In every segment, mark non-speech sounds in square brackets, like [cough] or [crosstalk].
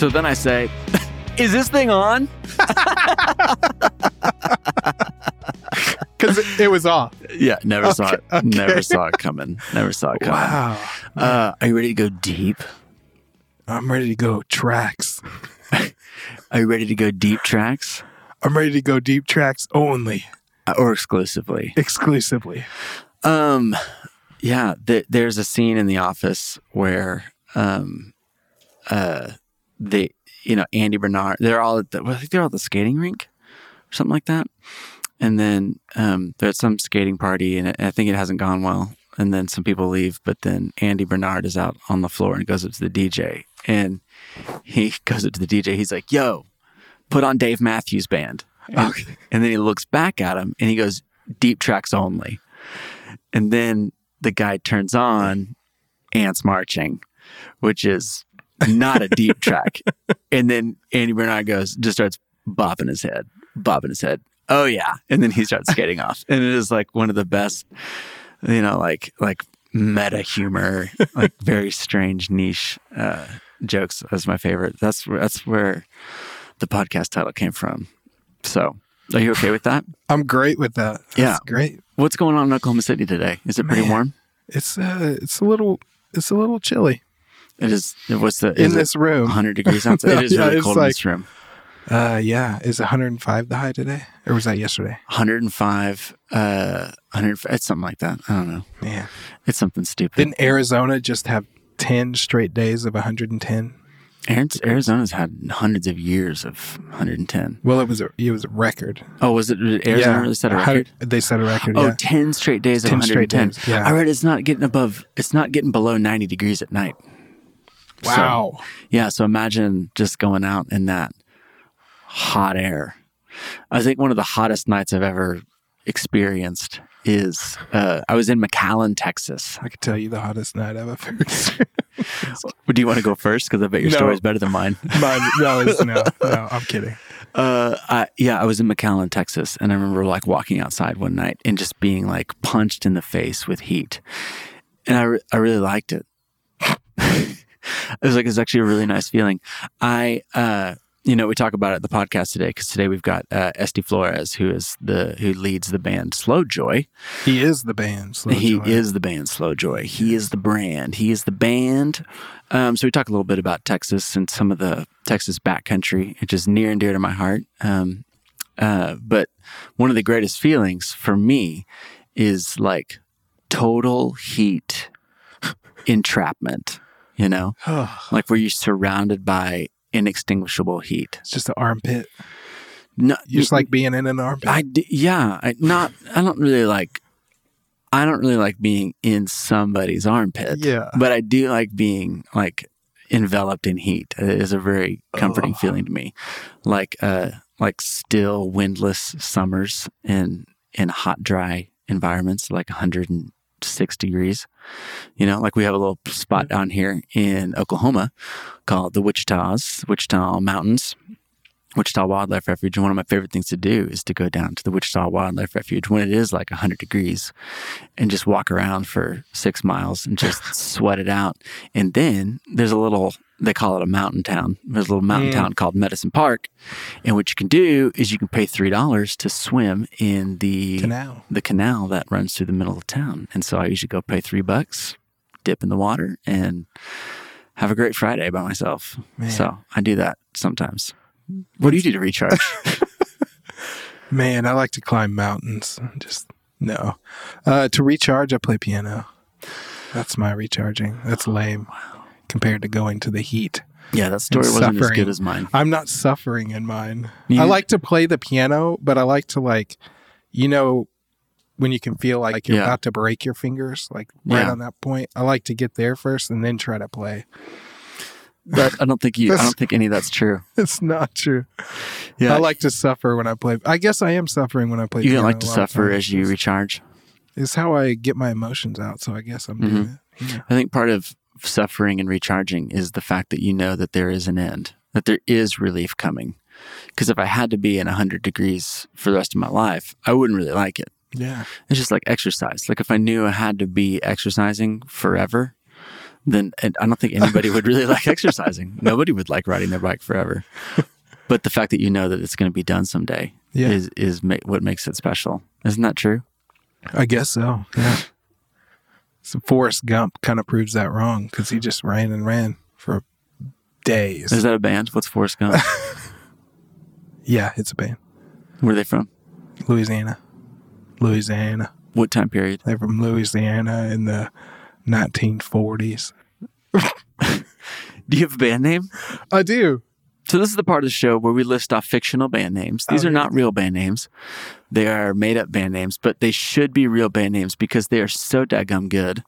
So then I say, [laughs] "Is this thing on?" [laughs] Because it, it was off. Yeah, never saw it. Okay, okay. Never saw it coming. Never saw it coming. Wow. Uh, are you ready to go deep? I'm ready to go tracks. [laughs] Are you ready to go deep tracks I'm ready to go deep tracks only, Uh, or exclusively? exclusively. Um, yeah, th- there's a scene in The Office where, um, uh, they, you know, Andy Bernard, they're all at the, well, I think they're all at the skating rink or something like that. And then, um, they're at some skating party and I think it hasn't gone well. And then some people leave, but then Andy Bernard is out on the floor and goes up to the DJ and he [laughs] goes up to the DJ. He's like, yo, put on Dave Matthews Band. And, and then he looks back at him and he goes, deep tracks only. And then the guy turns on Ants Marching, which is not a deep track. And then Andy Bernard goes, just starts bopping his head, bopping his head. Oh yeah. And then he starts skating off. [laughs] And it is like one of the best, you know, like like meta humor, like very strange niche uh jokes as my favorite. That's where that's where the podcast title came from. So are you okay with that? I'm great with that. That's Yeah. great. What's going on in Oklahoma City today? Is it pretty Man. warm? It's uh, it's a little, it's a little chilly It is. What's the in this room. 100 degrees outside? [laughs] It is Yeah, really cold in this room. Uh, yeah. Is 105 the high today, or was that yesterday? 105, uh, 100. It's something like that. I don't know. Yeah. It's something stupid. Didn't Arizona just have 10 straight days of 110? Arizona's had hundreds of years of 110. Well, it was a it was a record. Oh, was it Arizona really set a record? They set a record. Oh, yeah. 10 straight days of 10 straight 110. days, yeah. I read it's not getting above, it's not getting below 90 degrees at night. So- Wow. Yeah, so imagine just going out in that hot air. I think one of the hottest nights I've ever experienced is uh, I was in McAllen, Texas. I could tell you the hottest night I've ever [laughs] experienced. Do you want to go first? Because I bet your No. story is better than mine. [laughs] Mine, no, [laughs] no, no, I'm kidding. Uh, I, yeah, I was in McAllen, Texas, and I remember like walking outside one night and just being like punched in the face with heat, and I re- I really liked it. [laughs] it was like it's actually a really nice feeling. I uh, you know, we talk about it at the podcast today because today we've got uh, Esty Flores, who is the who leads the band Slow Joy. He is the band. Slow he Joy. is the band Slow Joy. He is the brand. He is the band. Um, so we talk a little bit about Texas and some of the Texas backcountry, which is near and dear to my heart. Um, uh, but one of the greatest feelings for me is like total heat [laughs] entrapment. You know, [sighs] like where you're surrounded by inextinguishable heat. it's just an armpit. No, You just like being in an armpit. I d- yeah, I not I don't really like I don't really like being in somebody's armpit. Yeah. But I do like being like enveloped in heat. It is a very comforting Oh. feeling to me. Like uh like still windless summers in in hot dry environments like 106 degrees. You know, like we have a little spot mm-hmm. down here in Oklahoma called the Wichita's, Wichita Mountains. Wichita Wildlife Refuge. And one of my favorite things to do is to go down to the Wichita Wildlife Refuge when it is like 100 degrees and just walk around for six miles and just [laughs] sweat it out. And then there's a little, they call it a mountain town. There's a little mountain Mm. town called Medicine Park. And what you can do is you can pay $3 to swim in the Canal. the canal that runs through the middle of town. And so I usually go pay three bucks, dip in the water, and have a great Friday by myself. Man. So I do that sometimes. What do you do to recharge? [laughs] Man, I like to climb mountains. Just no. Uh, to recharge, I play piano. That's my recharging. That's lame compared to going to the heat. yeah, that story wasn't as good as mine. I'm not suffering in mine. You- I like to play the piano, but I like to like, you know, when you can feel like you're Yeah. about to break your fingers, like right Yeah. on that point. I like to get there first and then try to play. But I don't think you. I don't think any of that's true. [laughs] It's not true. Yeah, I like to suffer when I play. I guess I am suffering when I play. you don't like to a lot of suffer as you recharge. It's how I get my emotions out. So I guess I'm doing Mm-hmm. it. Yeah. I think part of suffering and recharging is the fact that you know that there is an end, that there is relief coming. Because if I had to be in 100 degrees for the rest of my life, I wouldn't really like it. Yeah. It's just like exercise. Like if I knew I had to be exercising forever, then and I don't think anybody would really like exercising. [laughs] Nobody would like riding their bike forever. But the fact that you know that it's going to be done someday Yeah. is is ma- what makes it special. Isn't that true? I guess so. Yeah. So Forrest Gump kind of proves that wrong because he just ran and ran for days. Is that a band? What's Forrest Gump? [laughs] yeah, it's a band. Where are they from? Louisiana. Louisiana. What time period? They're from Louisiana in the 1940s. [laughs] Do you have a band name? I do. So this is the part of the show where we list off fictional band names. These Oh, are not real band names. They are made up band names, but they should be real band names because they are so daggum good.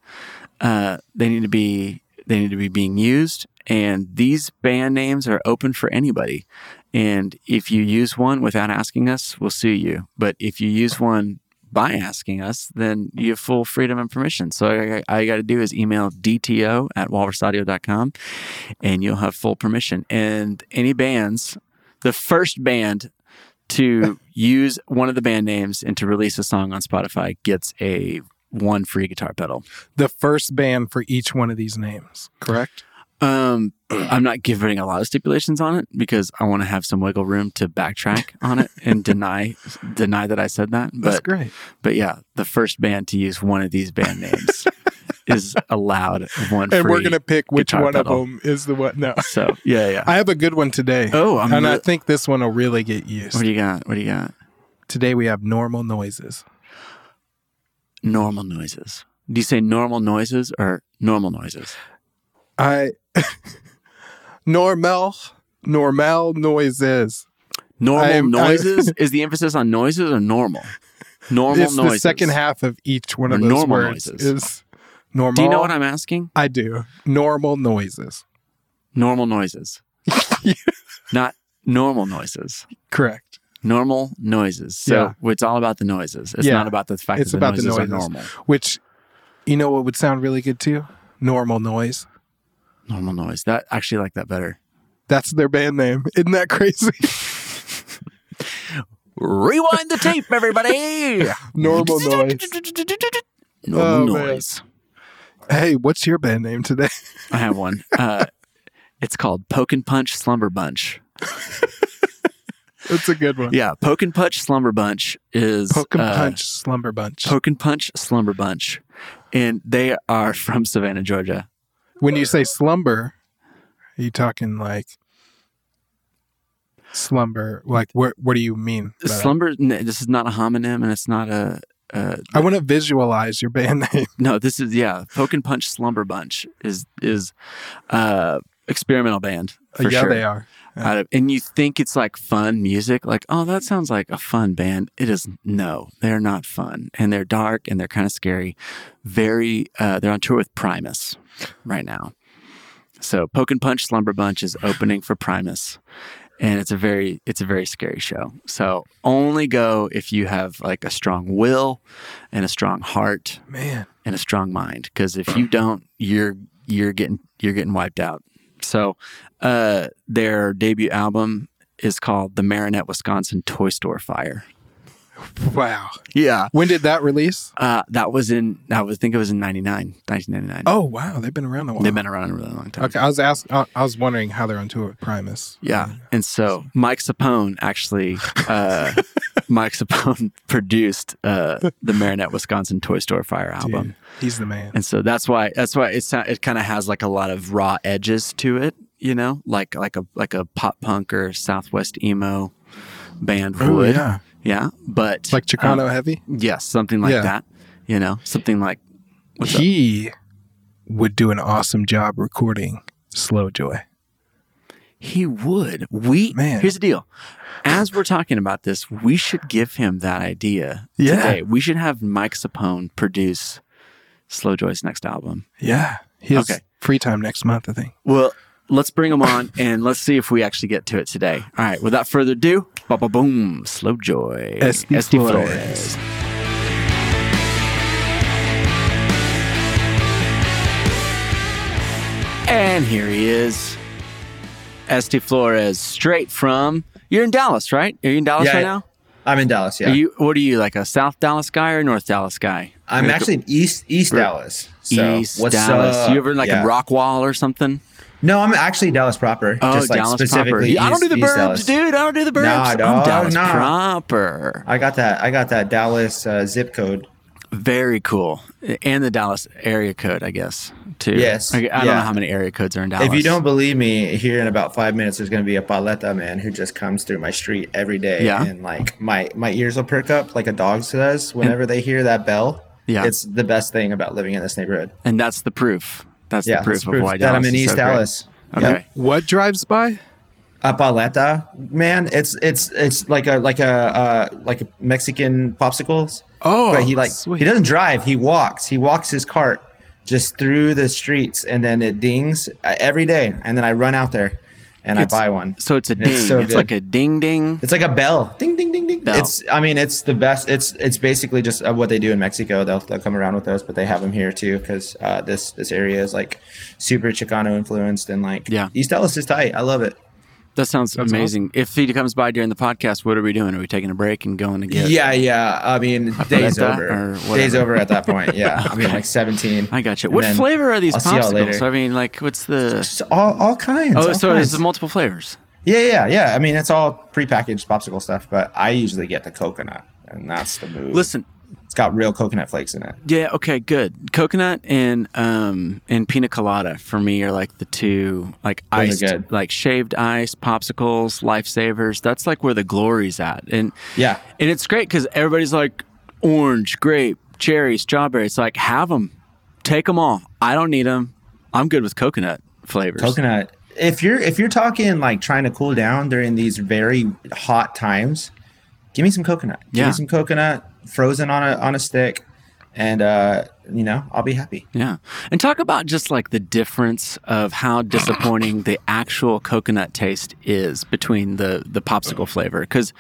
Uh, they need to be they need to be being used, and these band names are open for anybody. And if you use one without asking us, we'll sue you. But if you use one by asking us, then you have full freedom and permission. So I- all you got to do is email dto at walrusaudio.com and you'll have full permission. And any bands, the first band to [laughs] use one of the band names and to release a song on Spotify gets a one free guitar pedal. The first band for each one of these names, correct? Um, [clears throat] I'm not giving a lot of stipulations on it because I want to have some wiggle room to backtrack on it and [laughs] deny deny that I said that. That's But great. but yeah, the first band to use one of these band names [laughs] is allowed one And we're going to pick which one pedal. of them is the one. No. So yeah, yeah. I have a good one today. Oh, I'm and I think this one will really get used. what do you got? What do you got? Today we have normal noises. Normal noises. Do you say normal noises or normal noises? I [laughs] normal normal noises. Normal I- noises [laughs] is the emphasis on noises or normal? Normal it's noises. the second half of each one of those normal words noises. is normal. Do you know what I'm asking? I do. Normal noises. Normal noises, [laughs] not normal noises. Correct. Normal noises. So it's all about the noises. It's Yeah. not about the fact It's that the about the noises, are normal. Which you know what would sound really good too? Normal noise. Normal noise. That I actually like that better. That's their band name. Isn't that crazy? [laughs] Rewind the tape, everybody. Normal [laughs] noise. Normal Oh, man. noise. Hey, what's your band name today? I have one. Uh, it's called Poke and Punch Slumber Bunch. That's a good one. Yeah, Poke and Punch Slumber Bunch is Poke and uh, Punch Slumber Bunch. Poke and Punch Slumber Bunch, and they are from Savannah, Georgia. When you say slumber, are you talking like slumber? Like what? What do you mean? Slumber. n- This is not a homonym, and it's not a. Uh, I want to visualize your band [laughs] name. no, this is yeah. Poke and Punch Slumber Bunch is is uh experimental band for yeah, sure. they are. Of, and you think it's like fun music, like oh that sounds like a fun band. It is no, they're not fun, and they're dark and they're kind of scary. Very, uh, they're on tour with Primus right now. So Poke and Punch Slumber Bunch is opening for Primus, and it's a very it's a very scary show. So only go if you have like a strong will and a strong heart Man, and a strong mind because if you don't you're you're getting you're getting wiped out so uh their debut album is called the marinette wisconsin toy store fire [laughs] wow. yeah When did that release? uh that was in i was think it was in 99 1999 Oh wow, they've been around a while. they've been around a really long time Okay, I was ask. I I was wondering how they're on tour with Primus. yeah and so mike sapone actually uh [laughs] mike sapone [laughs] produced uh the marinette wisconsin toy store fire album Dude, he's the man. and so that's why that's why it sou- it kind of has like a lot of raw edges to it you know like like a like a pop punk or southwest emo band Oh would yeah, yeah but like Chicano um, Heavy. yes something like Yeah. that you know something like what's up? He would do an awesome job recording Slow Joy. he would we Man. here's the deal as we're talking about this we should give him that idea Yeah. today we should have mike sapone produce slow joy's next album Yeah, he has Okay. free time next month. I think. Well, let's bring him on and let's see if we actually get to it today. All right, without further ado, ba ba boom, slow joy, Esty Flores. And here he is, Esty Flores, straight from. You're in Dallas, right? Are you in Dallas Yeah. right now? I'm in Dallas. Yeah, Are you? What are you like a South Dallas guy or North Dallas guy? I'm actually in East East Dallas. So East Dallas. up? you ever in like Yeah. a rock wall or something? No, I'm actually Dallas proper. Oh, just like Dallas proper. specifically. I don't do the East burbs, Dallas. dude. I don't do the burbs. Nah, I'm dog, Dallas nah. proper. I got that. I got that Dallas uh, zip code. Very cool, and the Dallas area code, I guess, too. Yes, I, I don't know how many area codes are in Dallas. If you don't believe me, here in about five minutes, there's going to be a paleta man who just comes through my street every day, Yeah. and like my my ears will perk up like a dog's does whenever they hear that bell. Yeah. it's the best thing about living in this neighborhood. and that's the proof. That's Yeah, the proof that's of why that Dallas I'm in East so great. Dallas. Okay. Yep. What drives by? A paleta, man, it's it's it's like a like a uh, like a Mexican popsicles. Oh, but he like sweet. he doesn't drive. He walks. He walks his cart just through the streets, and then it dings uh, every day. And then I run out there, and It's- I buy one. So it's a It's ding. so it's like a ding ding. It's like a bell, ding ding ding ding. Bell. It's I mean it's the best. It's it's basically just uh, what they do in Mexico. They'll they'll come around with those, but they have them here too because uh, this this area is like super Chicano influenced and like Yeah. East Dallas is tight. I love it. That sounds That's amazing. If he comes by during the podcast, what are we doing? Are we taking a break and going to get? Yeah, yeah. I mean, days over. Days over at that point. Yeah. [laughs] I mean, like 17. I got you. And What flavor are these I'll popsicles? I mean, like, what's the? Just all, all kinds. Oh, all so kinds. it's multiple flavors. Yeah, yeah, yeah. I mean, it's all prepackaged popsicle stuff, but I usually get the coconut, and that's the move. Listen, it's got real coconut flakes in it. yeah, okay, good. Coconut and um and pina colada for me are like the two like iced, like shaved ice, popsicles, lifesavers. That's like where the glory's at, and Yeah. and it's great because everybody's like orange, grape, cherry, strawberry. It's like have them, take them all. I don't need them. I'm good with coconut flavors. Coconut. If you're if you're talking like trying to cool down during these very hot times, give me some coconut. Give Yeah. me some coconut frozen on a on a stick, and uh, you know I'll be happy. Yeah. And talk about just like the difference of how disappointing the actual coconut taste is between the the popsicle flavor cuz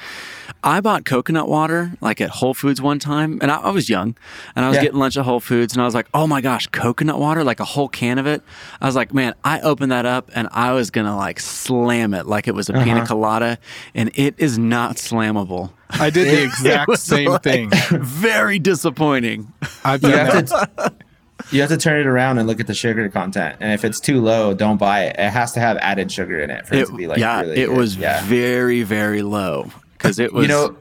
I bought coconut water like at Whole Foods one time and I, I was young and I was Yeah. getting lunch at Whole Foods and I was like, "Oh my gosh, coconut water, like a whole can of it." I was like, "Man, I opened that up and I was going to like slam it like it was a Uh-huh. pina colada and it is not slammable." I did the [laughs] exact same like- thing. [laughs] Very disappointing. I've You done have that. You have to turn it around and look at the sugar content, and if it's too low, don't buy it. It has to have added sugar in it for it, It, to be like yeah, really it good. was yeah. very very low cuz it was [laughs] You know,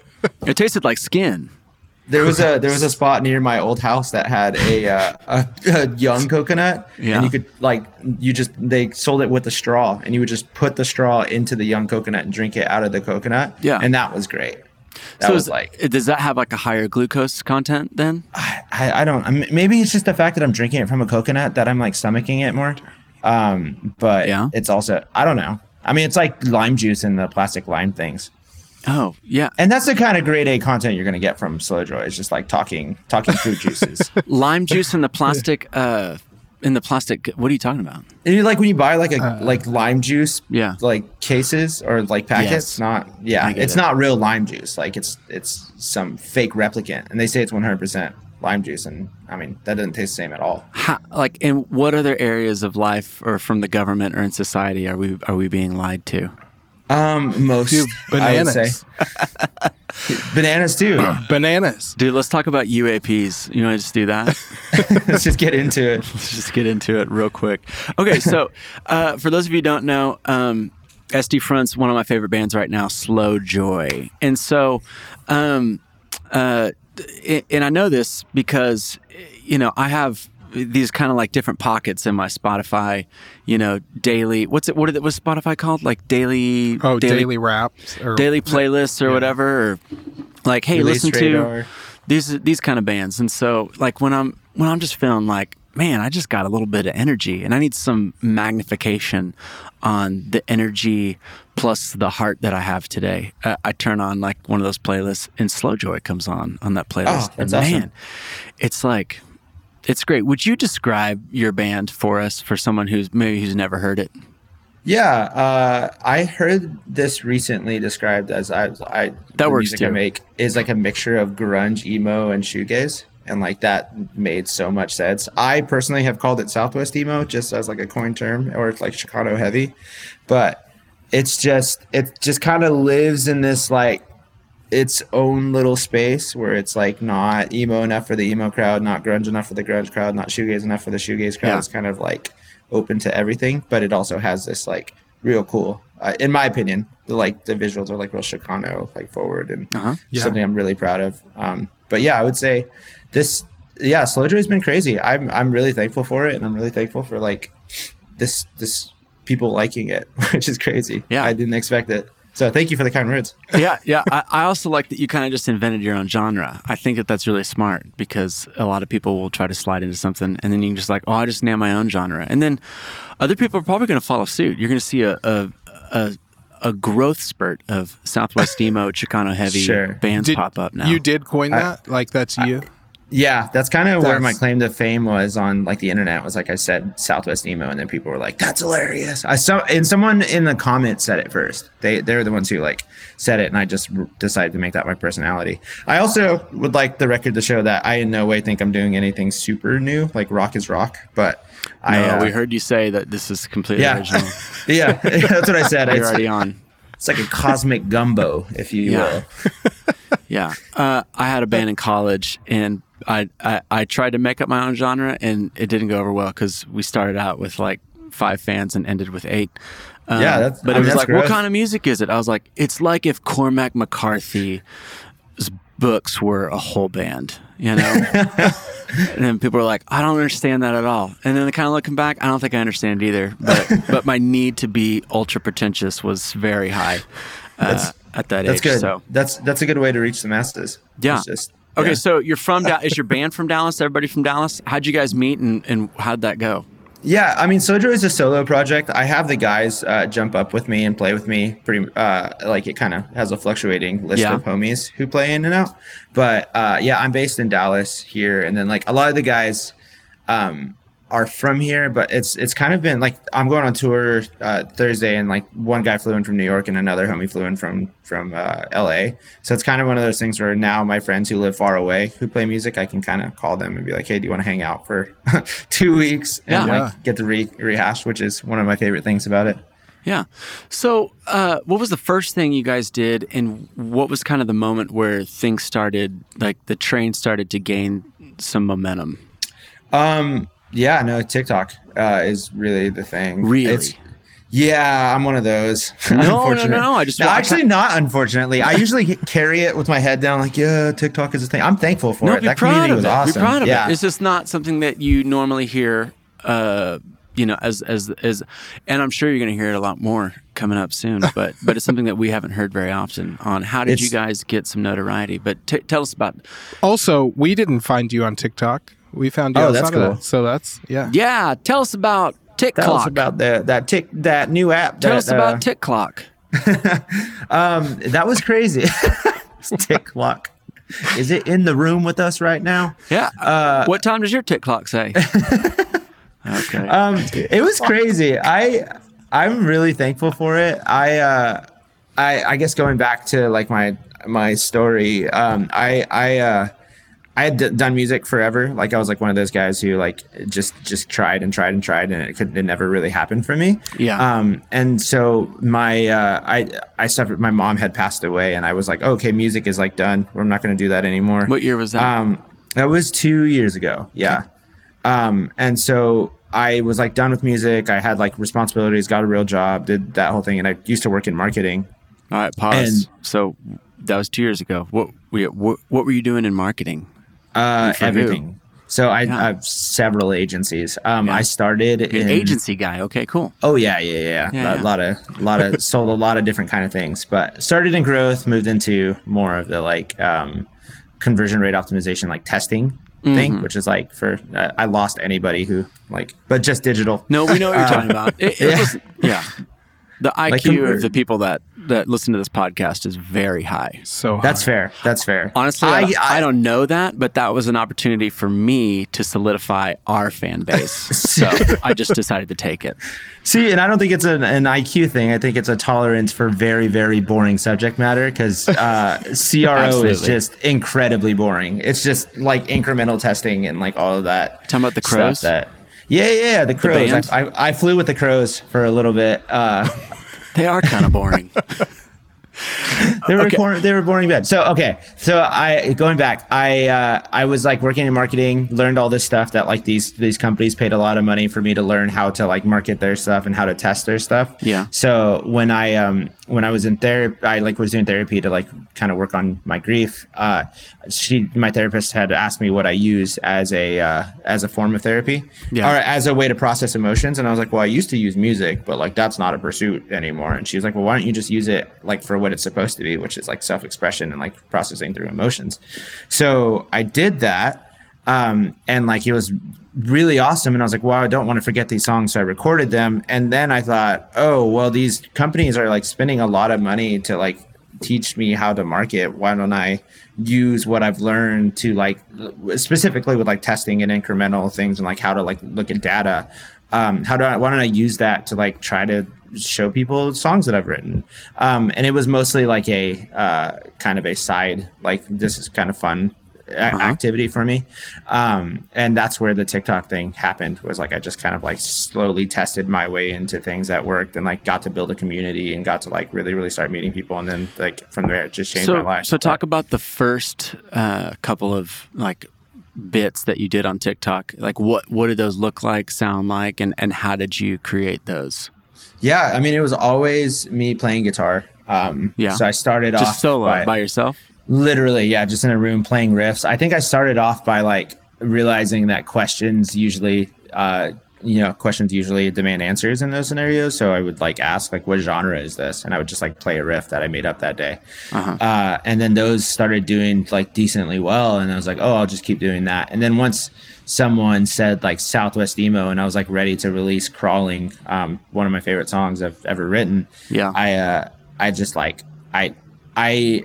It tasted like skin. there was a there was a spot near my old house that had a uh, a, a young coconut, Yeah. and you could like you just they sold it with a straw, and you would just put the straw into the young coconut and drink it out of the coconut. Yeah. and that was great. That so was is- like does that have like a higher glucose content then? I, I don't. I mean, maybe it's just the fact that I'm drinking it from a coconut that I'm like stomaching it more. Um, but Yeah. it's also I don't know. I mean, it's like lime juice in the plastic lime things, Oh yeah, and that's the kind of grade A content you're gonna get from Slow Joy. It's just like talking talking fruit [laughs] juices. lime juice in the plastic. uh In the plastic. What are you talking about? And you like when you buy like a uh, like lime juice, Yeah. like cases or like packets. Yes. Not yeah, it's it. not real lime juice. Like it's it's some fake replicant, and they say it's 100 percent lime juice, and I mean that doesn't taste the same at all. How, like, in what other areas of life or from the government or in society are we are we being lied to? Um, most Dude, I would say bananas. [laughs] bananas too. [clears throat] Bananas. Dude, let's talk about UAPs. You want to just do that? [laughs] Let's just get into it. [laughs] Let's just get into it real quick. Okay, so uh, for those of you who don't know, um, Esty Front's one of my favorite bands right now, Slow Joy, and so, um, uh, and and I know this because you know I have these kind of like different pockets in my Spotify, you know, daily. What's it? What it? What's Spotify called? Like daily? Oh, daily, wraps. Or, daily playlists or whatever or like hey Release listen radar. to these these kind of bands and so like when i'm when i'm just feeling like man i just got a little bit of energy and i need some magnification on the energy plus the heart that i have today uh, i turn on like one of those playlists and slow joy comes on on that playlist Oh, that's and awesome. man it's like it's great. Would you describe your band for us for someone who's maybe who's never heard it? Yeah, uh, I heard this recently described as I, I the works music I make is like a mixture of grunge, emo, and shoegaze, and like that made so much sense. I personally have called it Southwest emo just as like a coin term, or it's like Chicano heavy, but it's just it just kind of lives in this like its own little space where it's like not emo enough for the emo crowd, not grunge enough for the grunge crowd, not shoegaze enough for the shoegaze crowd. Yeah. It's kind of like open to everything, but it also has this like real cool, uh, in my opinion, the like the visuals are like real Chicano, like forward and Uh-huh. Yeah. something I'm really proud of. Um, but yeah, I would say this, yeah, Slow Joy's been crazy. I'm I'm really thankful for it, and I'm really thankful for like this this people liking it, [laughs] which is crazy. Yeah. I didn't expect it. So thank you for the kind words. [laughs] yeah, yeah. I, I also like that you kind of just invented your own genre. I think that that's really smart because a lot of people will try to slide into something, and then you can just like, oh, I just name my own genre, and then other people are probably going to follow suit. You're going to see a a, a a growth spurt of Southwest [laughs] emo, Chicano heavy Sure. bands Did- pop up now. You did coin I- that? Like that's you? Yeah, that's kind of where my claim to fame was on like the internet. Was like I said Southwest emo, and then people were like, "That's hilarious." I saw and someone in the comments said it first. They they're the ones who like said it, and I just r- decided to make that my personality. I also would like the record to show that I in no way think I'm doing anything super new. Like rock is rock, but I no, uh, we heard you say that this is completely yeah original. [laughs] yeah [laughs] that's what I said. You're It's, already on. it's like a cosmic gumbo, if you Yeah. will. [laughs] Yeah, uh, I had a band in college, and I, I I tried to make up my own genre, and it didn't go over well because we started out with like five fans and ended with eight. Um, Yeah, that's- but I it mean, was that's like, what kind of music is it? I was like, it's like if Cormac McCarthy's books were a whole band, you know. [laughs] and then people were like, I don't understand that at all. And then kind of looking back, I don't think I understand it either. But [laughs] but my need to be ultra pretentious was very high uh, That's- at that That's age. good. So That's that's a good way to reach the masters. Yeah. It's just Okay, yeah. so you're from Dallas. Is your band from Dallas? Everybody from Dallas? How'd you guys meet and, and how'd that go? Yeah, I mean, Sojo is a solo project. I have the guys uh, jump up with me and play with me. Pretty uh, like it kind of has a fluctuating list Yeah. of homies who play in and out. But uh, yeah, I'm based in Dallas here, and then like a lot of the guys um, are from here. But it's it's kind of been like I'm going on tour uh, Thursday, and like one guy flew in from New York, and another homie flew in from from uh, L.A. So it's kind of one of those things where now my friends who live far away who play music, I can kind of call them and be like, "Hey, do you want to hang out for [laughs] two weeks and Yeah. like get to re- rehash?" Which is one of my favorite things about it. Yeah. So, uh, what was the first thing you guys did, and what was kind of the moment where things started, like the train started to gain some momentum? Um, yeah, no, TikTok uh, is really the thing. Really? It's, yeah, I'm one of those. [laughs] No, no, unfortunately. no, I just- No, actually not. Unfortunately, I usually [laughs] carry it with my head down, like, yeah, TikTok is a thing. I'm thankful for no, it. That proud community was it. awesome. Be proud of yeah. it. It's just not something that you normally hear. Uh, you know, as as as, and I'm sure you're going to hear it a lot more coming up soon. [laughs] But but it's something that we haven't heard very often. On how did you guys get some notoriety? But t- tell us about Also, we didn't find you on TikTok. We found you Oh, that's cool. So that's yeah. Yeah, tell us about TikTok. Tell us about the, that tick that new app. Tell that, us about uh, TikTok. [laughs] um, that was crazy. [laughs] Tick clock. Is it in the room with us right now? Yeah. Uh, what time does your tick clock say? [laughs] okay. um, it was crazy. I I'm really thankful for it. I uh, I I guess going back to like my my story. Um, I I uh, I had d- done music forever. Like I was like one of those guys who like just just tried and tried and tried, and it could it never really happened for me. Yeah. Um, and so my uh, I I suffered. My mom had passed away, and I was like, okay, music is like done. I'm not going to do that anymore. what year was that? Um, that was two years ago. Yeah. Um, and so I was like done with music. I had like responsibilities, got a real job, did that whole thing, and I used to work in marketing. All right, pause. and- so that was two years ago. What, we, what what were you doing in marketing? Uh, for who? everything. So I, Yeah. I have several agencies. Um, Yeah. I started in an agency guy. Okay, cool. Oh yeah, yeah, yeah. Yeah, a yeah. lot of, a lot of, sold a lot of different kind of things. But started in growth, moved into more of the like um, conversion rate optimization, like testing Mm-hmm. thing, which is like for uh, I lost anybody who like, but just digital. No, we know what you're talking about. [laughs] It, yeah. was, yeah. The IQ convert- of the people that, that listen to this podcast is very high. So That's fair. That's fair. Honestly, I, I, don't know that, but that was an opportunity for me to solidify our fan base. [laughs] so I just decided to take it. See, and I don't think it's an, an IQ thing. I think it's a tolerance for very, very boring subject matter because uh, [laughs] CRO is just incredibly boring. It's just like incremental testing and like all of that. Talking about the crows? That, yeah, yeah, yeah, the crows. band? I, I, I flew with the crows for a little bit. Uh, They are kind of boring. [laughs] they were Okay. boring, they were boring bad. So okay, so I going back, I uh, I was like working in marketing, learned all this stuff that like these these companies paid a lot of money for me to learn how to like market their stuff and how to test their stuff. Yeah. So when I um when I was in therapy, I like was doing therapy to like kind of work on my grief. Uh, she my therapist had asked me what I use as a uh, as a form of therapy Yeah. or as a way to process emotions, and I was like, well, I used to use music, but like that's not a pursuit anymore. And she was like, well, why don't you just use it like for what it's supposed to be, which is like self expression and like processing through emotions. So I did that, um, and like it was really awesome. And I was like, wow, I don't want to forget these songs. So I recorded them. And then I thought, oh, well, these companies are like spending a lot of money to like teach me how to market. Why don't I use what I've learned to like specifically with like testing and incremental things and like how to like look at data? Um, how do I, why don't I use that to like try to show people songs that I've written? Um, and it was mostly like a uh, kind of a side, like this is kind of fun a- activity for me um and that's where the tiktok thing happened was like i just kind of like slowly tested my way into things that worked and like got to build a community and got to like really really start meeting people and then like from there it just changed my So, life so talk about the first uh, couple of like bits that you did on TikTok. Like, what what did those look like, sound like, and and how did you create those? yeah i mean it was always me playing guitar um Yeah. so i started off Just solo by- by yourself. Literally, yeah, just in a room playing riffs. I think I started off by like realizing that questions usually, uh, you know, questions usually demand answers in those scenarios. So I would like ask, like, what genre is this? And I would just like play a riff that I made up that day. Uh-huh. Uh, and then those started doing like decently well. And I was like, oh, I'll just keep doing that. And then once someone said like Southwest Emo, and I was like ready to release Crawling, um, one of my favorite songs I've ever written. Yeah. I uh I just like I I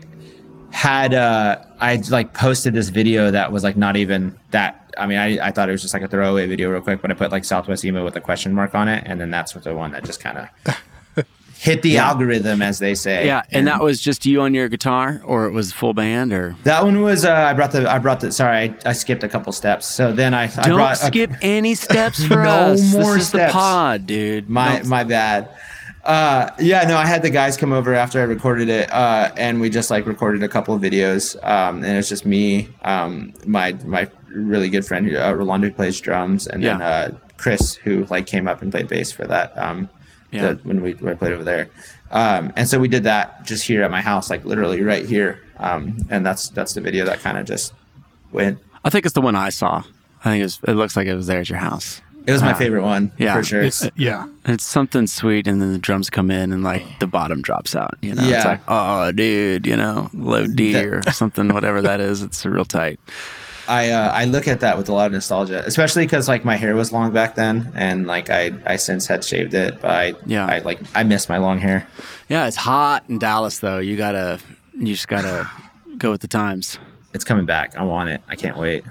had uh I like posted this video that was like not even that I mean I, I thought it was just like a throwaway video real quick, but I put like Southwest Emo with a question mark on it, and then that's what the one that just kind of [laughs] hit the algorithm as they say. Yeah, and that was just you on your guitar, or it was full band, or that one was uh, I brought the I brought the sorry I, I skipped a couple steps. So then I, I don't brought skip any steps [laughs] for No us. more this is steps. the pod, dude. My Don't- my bad. Uh, yeah, no, I had the guys come over after I recorded it, uh, and we just like recorded a couple of videos. Um, and it's just me, um, my my really good friend uh, Rolando who plays drums, and then uh, Chris who like came up and played bass for that. Um, Yeah. the- when we when I played over there. Um, and so we did that just here at my house, like literally right here. Um, and that's that's the video that kind of just went. I think it's the one I saw. I think it, was, it looks like it was there at your house. It was my Ah. favorite one yeah. for sure. It's yeah. It's something sweet, and then the drums come in, and like [sighs] the bottom drops out. You know, it's like, oh, dude, you know, low D or [laughs] something, whatever that is. It's real tight. I uh, I look at that with a lot of nostalgia, especially because like my hair was long back then, and like I I since had shaved it, but I Yeah. I like I miss my long hair. Yeah, it's hot in Dallas, though. You gotta, you just gotta [sighs] go with the times. It's coming back. I want it. I can't wait.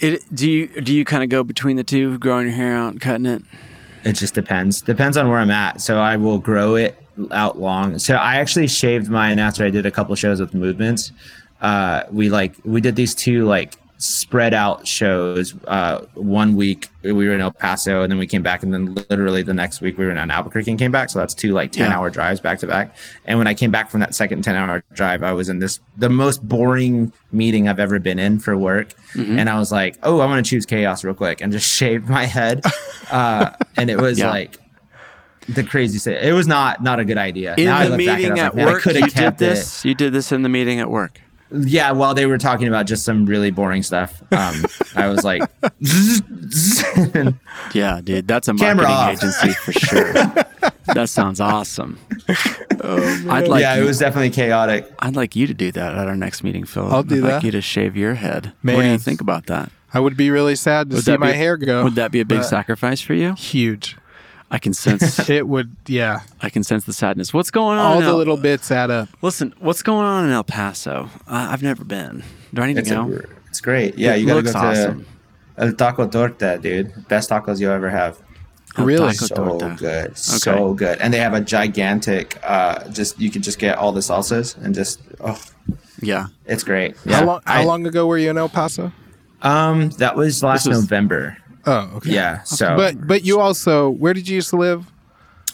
It, do you do you kind of go between the two, growing your hair out and cutting it? It just depends. Depends on where I'm at. So I will grow it out long. So I actually shaved mine after I did a couple shows with movements. Uh, we like we did these two like spread out shows. Uh, one week we were in El Paso, and then we came back, and then literally the next week we were in Albuquerque and came back. So that's two like ten Yeah. hour drives back to back. And when I came back from that second ten hour drive, I was in this the most boring meeting I've ever been in for work, Mm-hmm. and I was like, oh, I want to choose chaos real quick, and just [laughs] shaved my head. [laughs] Uh, and it was Yeah. like the crazy thing. It was not not a good idea. In Now I the meeting at like, work, you did this. You did this in the meeting at work. It. Yeah, while they were talking about just some really boring stuff, um, I was like, [laughs] Yeah, dude, that's a marketing agency for sure. that sounds awesome. I'd like yeah, it was definitely chaotic. I'd like you to do that at our next meeting, Phil. I'll do I'd like that. you to shave your head. Man. What do you think about that? I would be really sad to Would see my be- hair go. Would that be a big sacrifice for you? Huge. I can sense. [laughs] It would. Yeah. I can sense the sadness. What's going on? All in the El- little bits add up. Listen, what's going on in El Paso? Uh, I've never been. Do I need It's, to a, it's great. Yeah, It you gotta looks go awesome. to El Taco Torta, dude. Best tacos you'll ever have. El Really? So Torta. good, so good. And they have a gigantic. Uh, just you could just get all the salsas and just oh, Yeah. it's great. Yeah. How long? How I- long ago were you in El Paso? Um, that was last was- November. Oh, okay. Yeah. So, But but you also where did you used to live?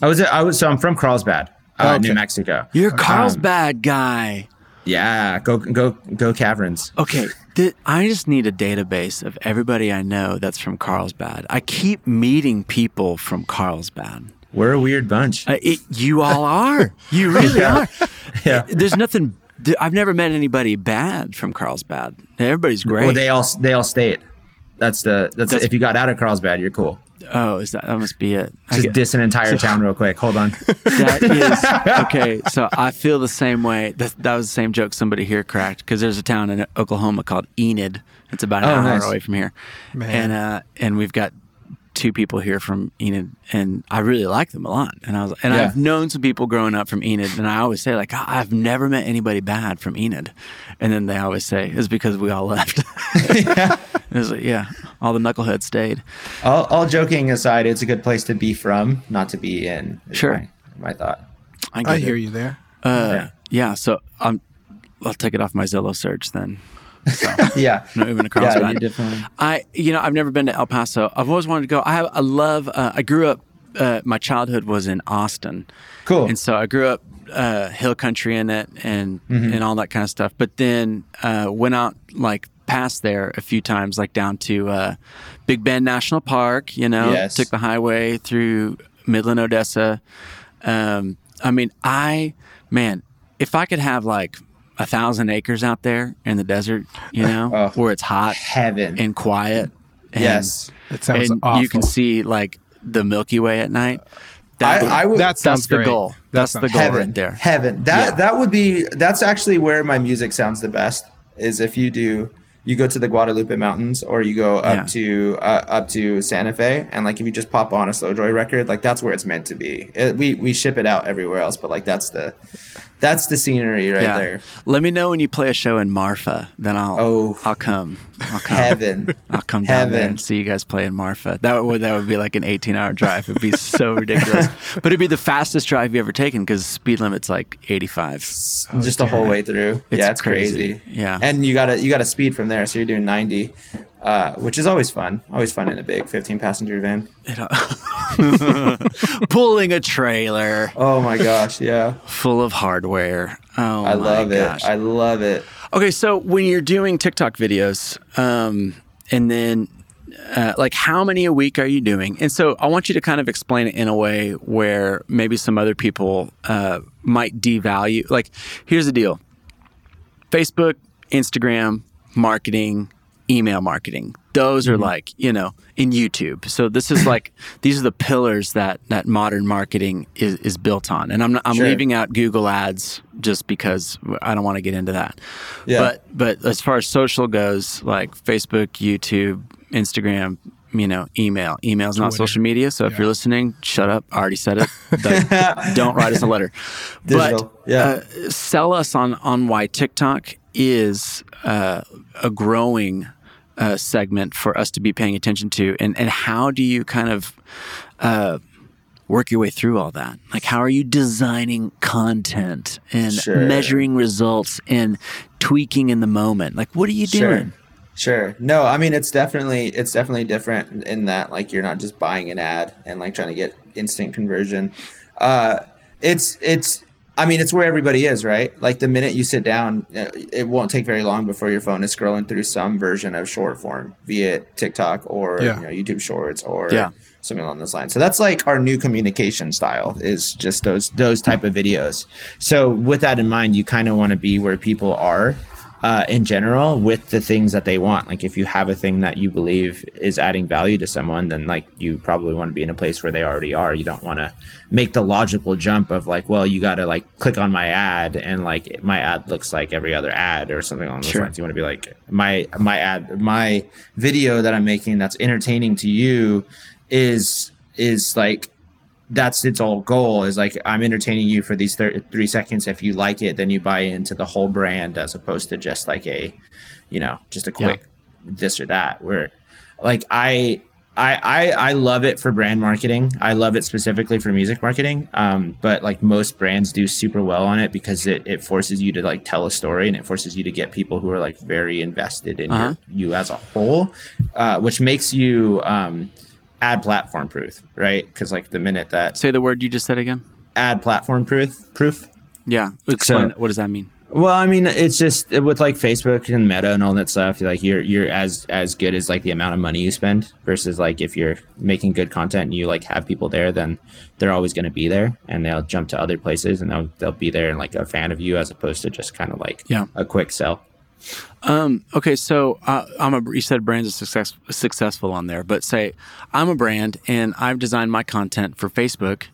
I was I was so I'm from Carlsbad. uh, Okay. New Mexico. You're Carl's Um, guy. Yeah, go go go caverns. Okay, th- I just need a database of everybody I know that's from Carlsbad. I keep meeting people from Carlsbad. We're a weird bunch. Uh, it, you all are. You [laughs] really are. yeah. There's nothing. I've never met anybody bad from Carlsbad. Everybody's great. Well, they all they all state. That's the that's, That's- if you got out of Carlsbad, you're cool. oh, is that that must be it? Just get- diss an entire town real quick. Hold on. [laughs] that is [laughs] okay. So I feel the same way. That, that was the same joke somebody here cracked because there's a town in Oklahoma called Enid. It's about an Oh, hour nice. away from here, Man. and uh, and we've got two people here from Enid, and I really like them a lot. And I was, and Yeah. I've known some people growing up from Enid, and I always say like I've never met anybody bad from Enid, and then they always say it's because we all left. [laughs] it was like yeah, all the knuckleheads stayed. all, all joking aside, it's a good place to be from, not to be in. Sure. My, my thought. I, get I it. hear you there. Uh, Yeah. yeah. So I'm. I'll take it off my Zillow search then. [laughs] Yeah. Not even a yeah, definitely. I, you know, I've never been to El Paso. I've always wanted to go. I have, I love. Uh, I grew up. Uh, my childhood was in Austin, Cool. and so I grew up uh, hill country in it, and and all that kind of stuff. But then uh, went out like past there a few times, like down to uh, Big Bend National Park. You know, Yes. took the highway through Midland, Odessa. Um, I mean, I man, if I could have like a thousand acres out there in the desert, you know, [laughs] Oh. where it's hot Heaven. and quiet. And, yes. That sounds and awful. you can see like the Milky Way at night. That, I, I would. that sounds that's the great. goal. That That's the goal heaven right there. Heaven. That Yeah. that would be. That's actually where my music sounds the best. Is if you do. You go to the Guadalupe Mountains, or you go up Yeah. to uh, up to Santa Fe, and like if you just pop on a Slow Joy record, like that's where it's meant to be. It, we we ship it out everywhere else, but like that's the that's the scenery right yeah. there. Let me know when you play a show in Marfa. Then I'll Oh. I'll come. I'll come. Heaven. [laughs] I'll come down there Heaven. and see you guys play in Marfa. That would that would be like an 18 hour drive. It'd be so [laughs] ridiculous. But it'd be the fastest drive you've ever taken because speed limit's like 85. just the whole way through. It's yeah, it's crazy. crazy. Yeah. and you gotta you gotta speed from there, so you're doing 90, uh, which is always fun. Always fun in a big 15 passenger van. [laughs] [laughs] Pulling a trailer Oh my gosh, yeah, full of hardware. Oh, I love gosh. it. I love it. Okay, so when you're doing TikTok videos, um, and then uh, like how many a week are you doing? And so I want you to kind of explain it in a way where maybe some other people uh, might devalue. Like, here's the deal: Facebook, Instagram, marketing, email marketing. Those are like you know in YouTube. So this is [laughs] like these are the pillars that that modern marketing is, is built on. And I'm not, I'm Sure. leaving out Google Ads just because I don't want to get into that. Yeah. But but as far as social goes, like Facebook, YouTube, Instagram, you know, email. Email's not Twitter. social media. So if you're listening, shut up. I already said it. [laughs] Don't- don't write us a letter. Digital, But yeah. uh, sell us on on why TikTok is uh, a growing uh, segment for us to be paying attention to, and and how do you kind of uh, work your way through all that? Like, how are you designing content and Sure. measuring results and tweaking in the moment? Like, what are you doing? Sure. No, I mean it's definitely it's definitely different in that like you're not just buying an ad and like trying to get instant conversion. Uh it's it's I mean it's where everybody is, right? Like the minute you sit down, uh, it won't take very long before your phone is scrolling through some version of short form, be it TikTok or Yeah. you know YouTube Shorts or Yeah. something along those lines. So that's like our new communication style is just those those type of videos. So with that in mind, you kind of want to be where people are uh, in general with the things that they want. Like if you have a thing that you believe is adding value to someone, then like you probably want to be in a place where they already are. You don't want to make the logical jump of like, well, you got to like click on my ad and like my ad looks like every other ad or something along those Sure. lines. You want to be like my my ad my video that I'm making that's entertaining to you is is like that's its whole goal is like i'm entertaining you for these thir- three seconds if you like it then you buy into the whole brand as opposed to just like a you know just a quick this or that where like i I, I I love it for brand marketing. I love it specifically for music marketing. Um, but like most brands do super well on it because it, it forces you to like tell a story and it forces you to get people who are like very invested in Uh-huh. your, you as a whole, uh, which makes you um, ad platform proof, right? Because like the minute that Say the word you just said again. ad platform proof. Proof. Yeah. Explain. So- what does that mean? Well, I mean, it's just with like Facebook and Meta and all that stuff. Like you're you're as as good as like the amount of money you spend versus like if you're making good content and you like have people there, then they're always going to be there and they'll jump to other places and they'll they'll be there and like a fan of you as opposed to just kind of like Yeah. a quick sell. Um, okay, so uh, I'm a. You said brands are success, successful on there, but say I'm a brand and I've designed my content for Facebook,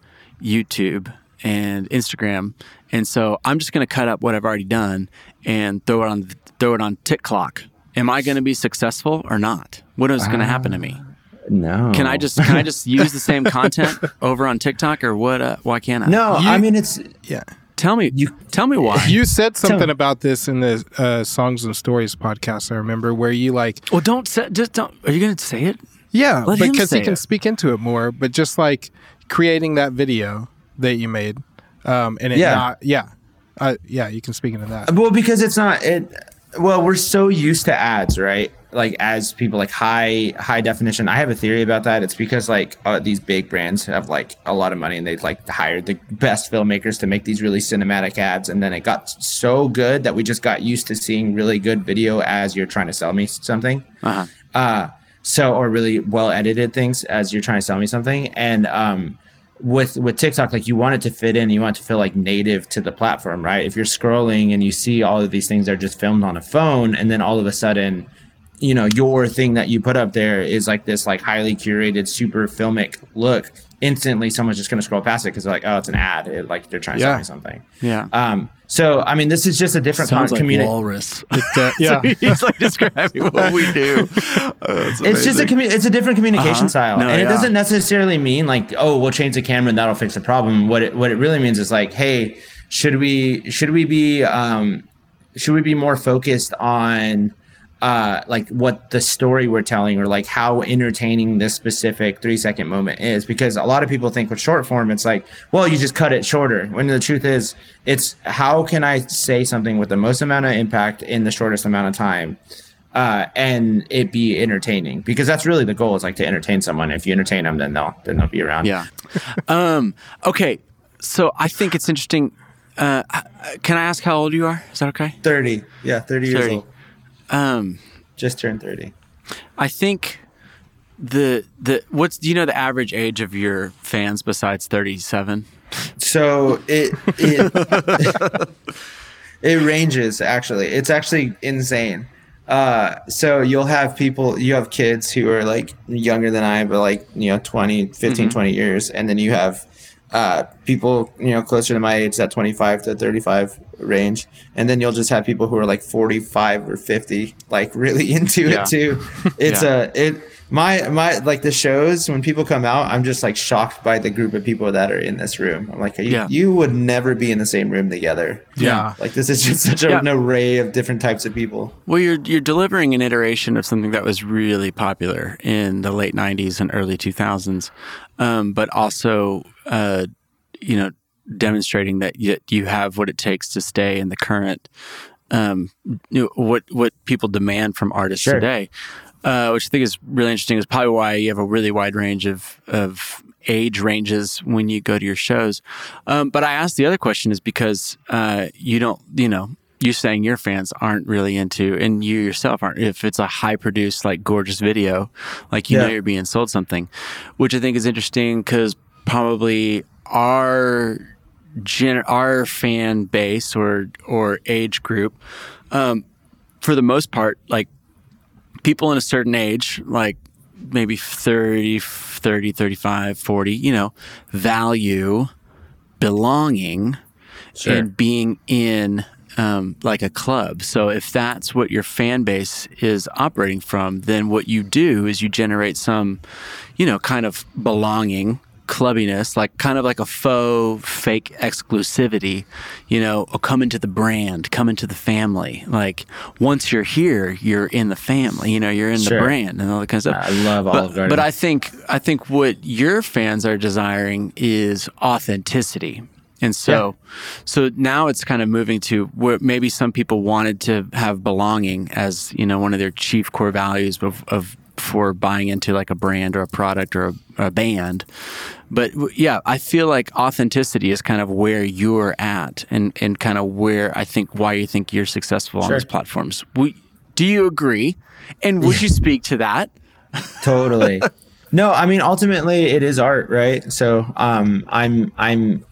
YouTube, and Instagram, and so I'm just going to cut up what I've already done and throw it on throw it on TikTok. Am I going to be successful or not? What is going to happen to me? No, Can I just can I just [laughs] use the same content over on TikTok or what? Uh, why can't I? No, You- I mean it's Yeah. Tell me. You- tell me why. You said something about this in the uh, Songs and Stories podcast. I remember where you like, well, don't say. Just don't. Are you going to say it? yeah, Let because he can it. speak into it more. But just like creating that video that you made, um, and it Yeah. not, yeah, uh, yeah, you can speak into that. Well, because it's not it. Well, we're so used to ads, right? Like as people like high high definition. I have a theory about that. It's because like uh, these big brands have like a lot of money and they like hired the best filmmakers to make these really cinematic ads, and then it got so good that we just got used to seeing really good video as you're trying to sell me something. Uh-huh. Uh, so or really well edited things as you're trying to sell me something, and um, with with TikTok, like you want it to fit in, you want it to feel like native to the platform, right? If you're scrolling and you see all of these things that are just filmed on a phone, and then all of a sudden, you know, your thing that you put up there is like this like highly curated, super filmic look. Instantly, someone's just gonna scroll past it because they're like, oh, it's an ad. It, like they're trying to sell me something. Yeah. Um. So I mean, this is just a different Sounds con- like communi- walrus. [laughs] Uh, [laughs] yeah, He's like describing what we do. [laughs] it's just a commu- it's a different communication Uh-huh. style, No, and it yeah. doesn't necessarily mean like oh we'll change the camera and that'll fix the problem. What it what it really means is like hey should we should we be um should we be more focused on uh like what the story we're telling or like how entertaining this specific three second moment is because a lot of people think with short form it's like well you just cut it shorter when the truth is it's how can i say something with the most amount of impact in the shortest amount of time uh, and it be entertaining because that's really the goal is like to entertain someone. If you entertain them, then they'll then they'll be around. Yeah. [laughs] Um, okay. So I think it's interesting. Uh, can I ask how old you are? Is that okay? thirty. Yeah, thirty years 30. old. Um, Just turned thirty. I think the the what's do you know the average age of your fans besides 37? So it it [laughs] it ranges actually. It's actually insane. Uh, so you'll have people, you have kids who are like younger than I, but like, you know, 20, 15, 20 years. And then you have, uh, people, you know, closer to my age, that 25 to 35 range. And then you'll just have people who are like 45 or 50, like [laughs] really into Yeah. it too. [laughs] It's Yeah. a, it, my, my, like the shows when people come out, I'm just like shocked by the group of people that are in this room. I'm like, you, Yeah. you would never be in the same room together. yeah, Like this is just such a, Yeah. an array of different types of people. Well, you're you're delivering an iteration of something that was really popular in the late '90s and early 2000s, um, but also, uh, you know, demonstrating that you, you have what it takes to stay in the current, um, you know, what what people demand from artists Sure. today, uh, which I think is really interesting. Is probably why you have a really wide range of of age ranges when you go to your shows. Um, but I asked the other question is because uh, you don't, you know, you're saying your fans aren't really into, and you yourself aren't. If it's a high produced, like gorgeous video, like you know you're being sold something, which I think is interesting because probably our gen, our fan base or or age group, um, for the most part, like people in a certain age, like maybe 30, 30, 35, 40, you know, value belonging Sure. and being in um, like a club. So if that's what your fan base is operating from, then what you do is you generate some, you know, kind of belonging clubbiness like kind of like a faux fake exclusivity you know oh, come into the brand come into the family like once you're here you're in the family you know you're in the brand and all that kind of stuff I love but, Olive Garden. but I think I think what your fans are desiring is authenticity. And so so now it's kind of moving to where maybe some people wanted to have belonging as, you know, one of their chief core values of, of for buying into like a brand or a product or a, a band. But yeah, I feel like authenticity is kind of where you're at and, and kind of where I think why you think you're successful on these platforms. We, do you agree? And would you speak to that? totally [laughs] no i mean ultimately it is art right so um i'm i'm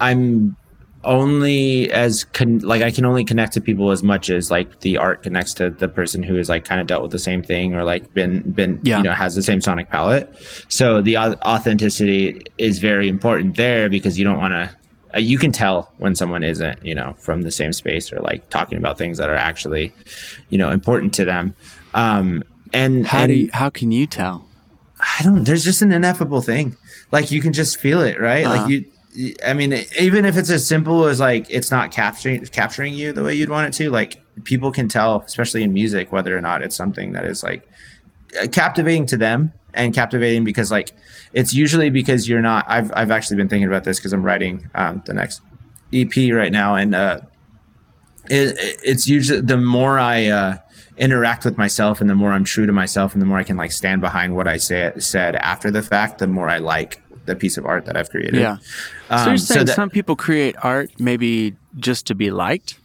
i'm only as con- like i can only connect to people as much as like the art connects to the person who has like kind of dealt with the same thing or like been been Yeah. you know has the same sonic palette so the au- authenticity is very important there because you don't want to uh, you can tell when someone isn't you know from the same space or like talking about things that are actually you know important to them um and How and do you, how can you tell? I don't. There's just an ineffable thing. Like you can just feel it, right? Uh-huh. Like you. I mean, even if it's as simple as like it's not capturing capturing you the way you'd want it to, like people can tell, especially in music, whether or not it's something that is like uh, captivating to them and captivating because like it's usually because you're not. I've I've actually been thinking about this because I'm writing um, the next EP right now, and uh, it, it's usually the more I uh, interact with myself and the more I'm true to myself and the more I can like stand behind what I say, said after the fact, the more I like the piece of art that I've created. Yeah. So Um, you're so saying that- some people create art maybe just to be liked?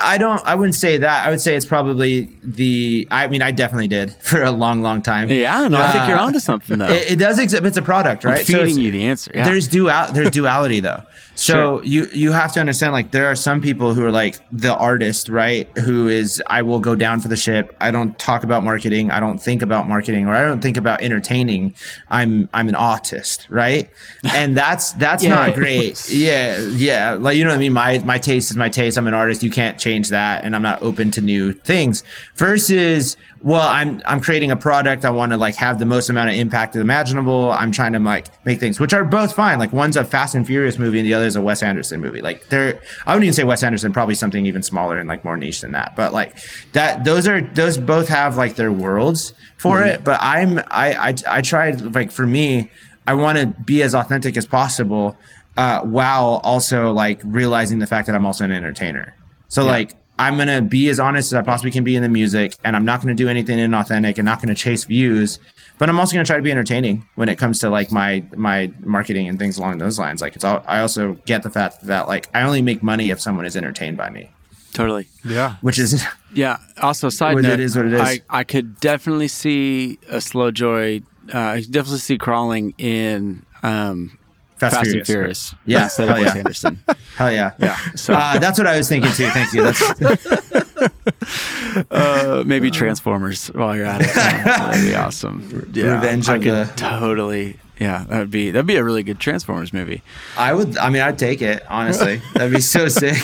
I don't. I wouldn't say that. I would say it's probably the. I mean, I definitely did [laughs] for a long, long time. Yeah, no, I think you're Uh, onto something though. It, it does exist. It's a product, I'm right? feeding it's- you the answer. Yeah. There's dual. There's duality though. So Sure. you you have to understand like there are some people who are like the artist, right? Who is I will go down for the ship. I don't talk about marketing. I don't think about marketing, or I don't think about entertaining. I'm I'm an artist, right? [laughs] And that's that's Yeah. not great. Yeah, yeah. Like you know what I mean. My my taste is my taste. I'm an artist. You can't change that, and I'm not open to new things. Versus well i'm i'm creating a product. I want to like have the most amount of impact imaginable. I'm trying to like make things which are both fine. Like one's a fast and furious movie and the other is a wes anderson movie. Like they're i wouldn't even say wes anderson probably something even smaller and like more niche than that. But like that those are those both have like their worlds for it. But i'm i i, I tried like for me i want to be as authentic as possible uh while also like realizing the fact that i'm also an entertainer. So like I'm gonna be as honest as I possibly can be in the music, and I'm not gonna do anything inauthentic and not gonna chase views. But I'm also gonna try to be entertaining when it comes to like my my marketing and things along those lines. Like it's all I also get the fact that like I only make money if someone is entertained by me, totally. Yeah. which is [laughs] Yeah. Also, side note, is, what it is. I, I could definitely see a slow joy. Uh, I could definitely see crawling in um, Fast, Fast, Furious. and Furious. Yeah, instead of hell Wes yeah. Anderson. [laughs] Hell yeah, Yeah. So Uh, that's what I was thinking too. Thank you. That's [laughs] uh, maybe Transformers while you're at it. [laughs] That'd be awesome. Yeah, Revenge I of could the- totally. Yeah, that'd be that'd be a really good Transformers movie. I would. I mean, I'd take it honestly. That'd be so sick.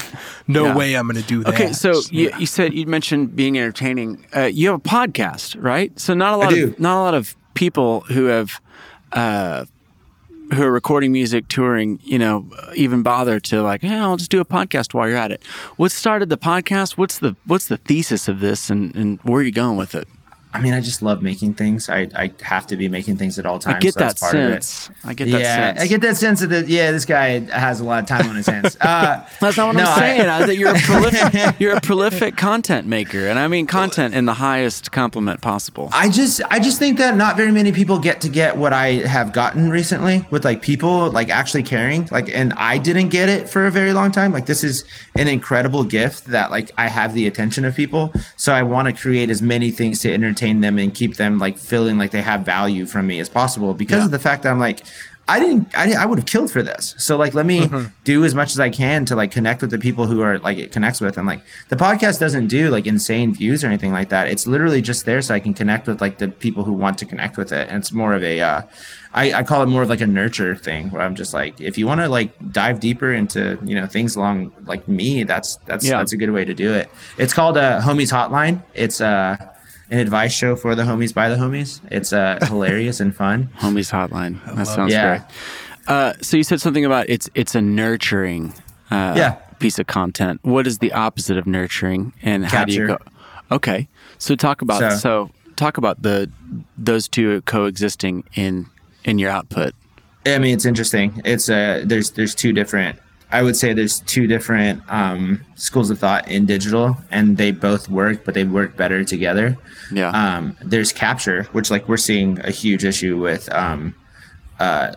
No Yeah. way I'm going to do that. Okay, so you, you said you mentioned being entertaining. Uh, you have a podcast, right? So not a lot of not a lot of people who have uh, who are recording music, touring, you know, even bother to like, hey, I'll just do a podcast while you're at it. What started the podcast? What's the what's the thesis of this, and and where are you going with it? I mean, I just love making things. I, I have to be making things at all times. I get so that's that part of it. sense. I get that yeah, sense. I get that sense of that. Yeah, this guy has a lot of time on his hands. Uh, [laughs] That's not what No, I'm saying. I, think you're a prolific, [laughs] you're a prolific content maker, and I mean content in the highest compliment possible. I just I just think that not very many people get to get what I have gotten recently with like people like actually caring like and I didn't get it for a very long time like this is an incredible gift that like I have the attention of people so I want to create as many things to entertain them and keep them like feeling like they have value from me as possible because Yeah. of the fact that I'm like I didn't I, didn't- I would have killed for this so like let me Mm-hmm. do as much as I can to like connect with the people who are like it connects with and like the podcast doesn't do like insane views or anything like that it's literally just there so I can connect with like the people who want to connect with it and it's more of a uh I, I call it more of like a nurture thing where I'm just like if you want to like dive deeper into you know things along like me that's that's Yeah. that's a good way to do it it's called uh homies hotline it's uh an advice show for the homies by the homies it's uh [laughs] hilarious and fun Homies Hotline. That sounds Yeah. great. Uh, so you said something about it's it's a nurturing uh, Yeah. piece of content. What is the opposite of nurturing, and how do you go? Okay, so talk about so, So- talk about the those two coexisting in in your output. I mean, it's interesting. It's uh, there's there's two different I would say there's two different um, schools of thought in digital, and they both work, but they work better together. Yeah. Um, there's capture, which like we're seeing a huge issue with. Um, uh,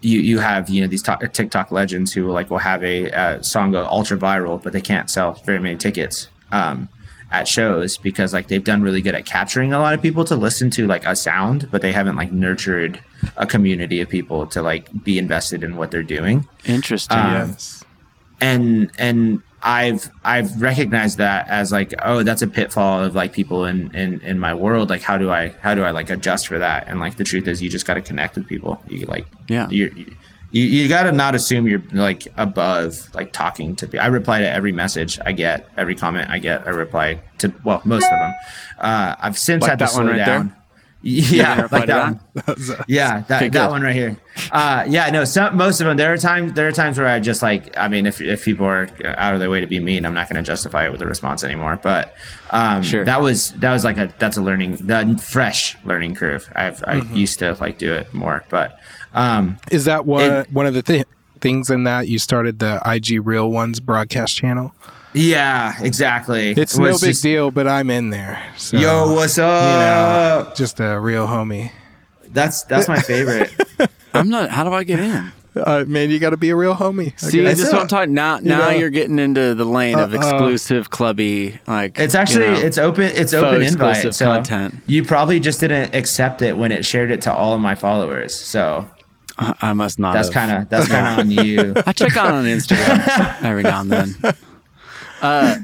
you you have you know these to- TikTok legends who like will have a uh, song go ultra viral, but they can't sell very many tickets. Um, at shows because like they've done really good at capturing a lot of people to listen to like a sound but they haven't like nurtured a community of people to like be invested in what they're doing Interesting. Um, yes. and and I've I've recognized that as like oh that's a pitfall of like people in in in my world like how do I how do I like adjust for that and like the truth is you just got to connect with people you like Yeah. you're, you you got to not assume you're like above like talking to people. I reply to every message I get, every comment I get. I reply to well most of them. Uh, I've since Like had to that one slow right down. gonna [laughs] Yeah, like that. that? one. [laughs] Yeah, that, Okay, that one right here. Uh, yeah, no, some most of them. There are times there are times where I just like. I mean, if if people are out of their way to be mean, I'm not going to justify it with a response anymore. But um, Sure. that was that was like a that's a learning that fresh learning curve. I've I Mm-hmm. used to like do it more, but um, Is that one it- one of the thi- things in that you started the IG Real Ones broadcast channel? yeah, exactly. It's It no big just, deal, but I'm in there. So, Yo, what's up? you up? know, just a real homie. That's that's my favorite. [laughs] I'm not. How do I get in? Uh, man, you got to be a real homie. See, guess. this is what I'm talking. Now, now know. you're getting into the lane of Uh, uh, exclusive clubby. Like It's actually you know. it's open it's open invite. exclusive So content. you probably just didn't accept it when it shared it to all of my followers. So I must not. that's kind of that's kind of on [laughs] you. I check out on Instagram [laughs] every now and then. Uh,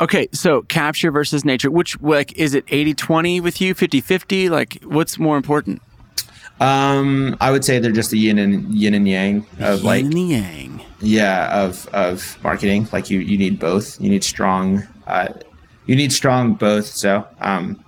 okay, so capture versus nurture. Which like is it 80-20 with you? 50-50? Like what's more important? Um, I would say they're just the yin and yin and yang of like Yin and yang. yeah of of marketing. Like you you need both. You need strong. Uh, you need strong both. So um,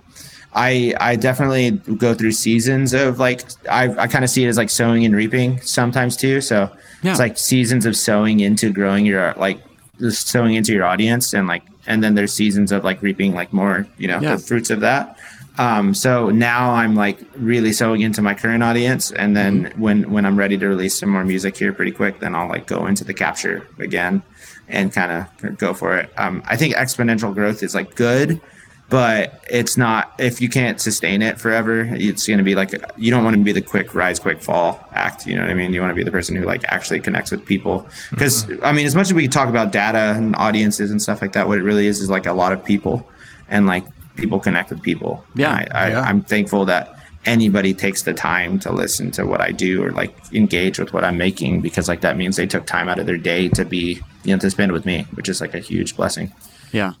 I I definitely go through seasons of like I I kind of see it as like sowing and reaping sometimes too. So Yeah. it's like seasons of sowing into growing your like just sowing into your audience and like and then there's seasons of like reaping like more you know Yeah. the fruits of that. Um, so now I'm like really sowing into my current audience, and then Mm-hmm. when when I'm ready to release some more music here pretty quick, then I'll like go into the capture again and kind of go for it. Um, I think exponential growth is like good, but it's not if you can't sustain it forever. It's going to be like you don't want to be the quick rise, quick fall act. You know what I mean? You want to be the person who like actually connects with people. Because I mean, as much as we can talk about data and audiences and stuff like that, what it really is is like a lot of people and like people connect with people. Yeah, I, I, yeah. I'm thankful that anybody takes the time to listen to what I do or like engage with what I'm making because like that means they took time out of their day to be you know to spend with me, which is like a huge blessing. Yeah.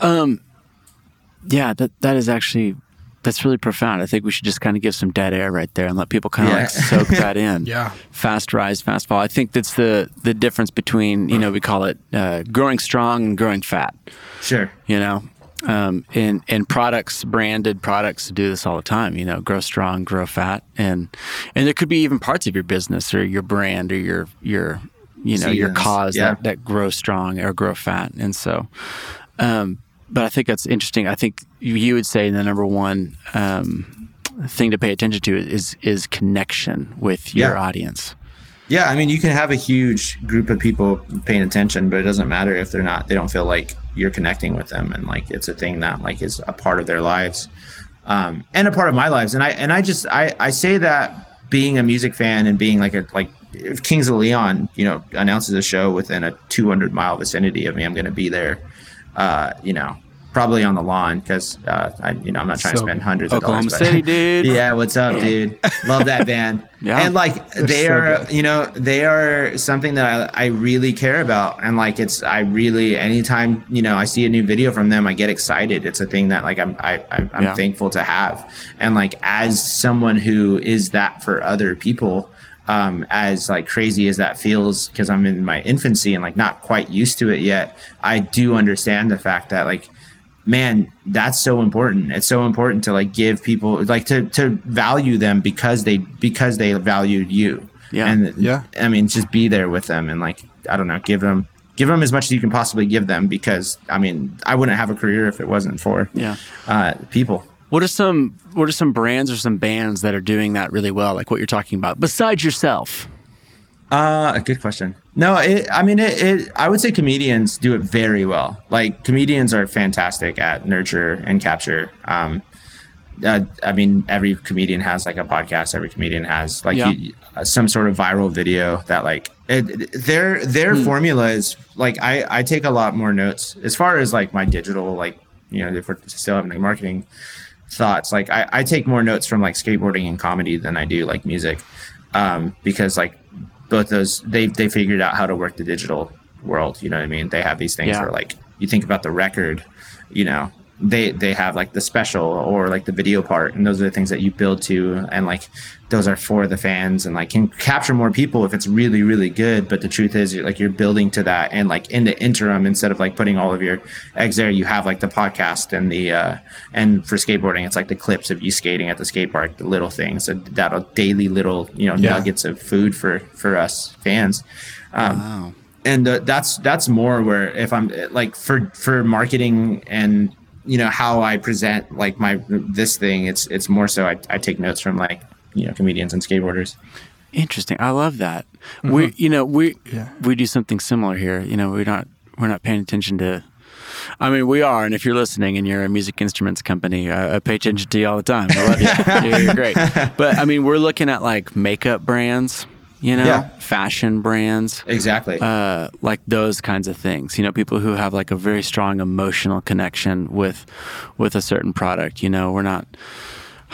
Um yeah, that that is actually that's really profound. I think we should just kind of give some dead air right there and let people kind of Yeah. like soak that in. [laughs] Yeah. Fast rise, fast fall. I think that's the the difference between, you know, we call it uh, growing strong and growing fat, Sure. you know. Um, and and products, branded products do this all the time. You know, grow strong, grow fat, and and there could be even parts of your business or your brand or your your you know your Seasons, cause yeah. that that grow strong or grow fat. And so, um, but I think that's interesting. I think you, you would say the number one um, thing to pay attention to is is connection with your Yeah. audience. Yeah, I mean, you can have a huge group of people paying attention, but it doesn't matter if they're not. They don't feel like you're connecting with them, and like it's a thing that like is a part of their lives, um, and a part of my lives. And I and I just I I say that being a music fan and being like a like if Kings of Leon, you know, announces a show within a 200 mile vicinity of me, I'm going to be there. Uh, you know, probably on the lawn because uh, I you know I'm not trying So, to spend hundreds Oklahoma of dollars. but- City, dude. [laughs] yeah, what's up, dude? Love that band. [laughs] Yeah. And like they so are, good. you know, they are something that I, I really care about. And like it's I really anytime, you know, I see a new video from them, I get excited. It's a thing that like I'm I I'm Yeah. thankful to have. And like as someone who is that for other people, um, as like crazy as that feels because I'm in my infancy and like not quite used to it yet, I do understand the fact that like man that's so important it's so important to like give people like to to value them because they because they valued you Yeah. and Yeah. i mean just be there with them and like i don't know give them give them as much as you can possibly give them because i mean i wouldn't have a career if it wasn't for Yeah. uh people What are some what are some brands or some bands that are doing that really well, like what you're talking about, besides yourself? Uh, a good question. No, it, I mean, it, it, I would say comedians do it very well. Like comedians are fantastic at nurture and capture. Um, uh, I mean, every comedian has like a podcast. Every comedian has like Yeah. you, uh, some sort of viral video that like it, their their formula is like I I take a lot more notes as far as like my digital like you know if we're still having like marketing thoughts like I, I take more notes from like skateboarding and comedy than I do like music um, because like both those they they figured out how to work the digital world you know what I mean they have these things Yeah. where like you think about the record you know they they have like the special or like the video part and those are the things that you build to and like those are for the fans and like can capture more people if it's really really good but the truth is you're like you're building to that and like in the interim instead of like putting all of your eggs there you have like the podcast and the uh and for skateboarding it's like the clips of you skating at the skate park the little things so that daily little you know Yeah. nuggets of food for for us fans um Wow. and uh, that's that's more where if i'm like for for marketing and you know how i present like my this thing it's it's more so i, I take notes from like you know comedians and skateboarders Interesting. I love that. Mm-hmm. We, you know, we Yeah. we do something similar here. You know, we're not we're not paying attention to. I mean, we are, and if you're listening and you're a music instruments company, I, I pay attention to you all the time. I love you. [laughs] you're, you're great. But I mean, we're looking at like makeup brands, you know, Yeah. fashion brands, exactly uh, like those kinds of things. You know, people who have like a very strong emotional connection with with a certain product. You know, we're not.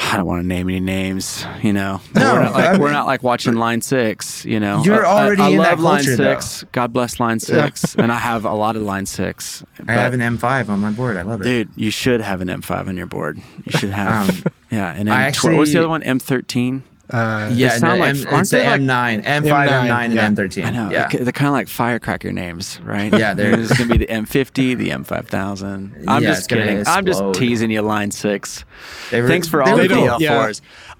I don't want to name any names, you know. No, we're not like, I mean- we're not like watching Line Six, you know. You're I- I- already I, in love that Line culture, though. Six. God bless Line Six, and I have a lot of Line Six. i have an m5 on my board i love it dude. You should have an M5 on your board. You should have, [laughs] Um, yeah. And I M12 actually- what's the other one? M13. Uh, yeah sound no, like- M, aren't it's the they like- m9 m5 M9, m9 and m13 I know. yeah They're, they're kind of like firecracker names, right? Yeah, they're- There's gonna be the M50, the M5000. I'm Yeah, just kidding. I'm just teasing you, Line Six. Were- Thanks for all the cool. DL4s. Yeah.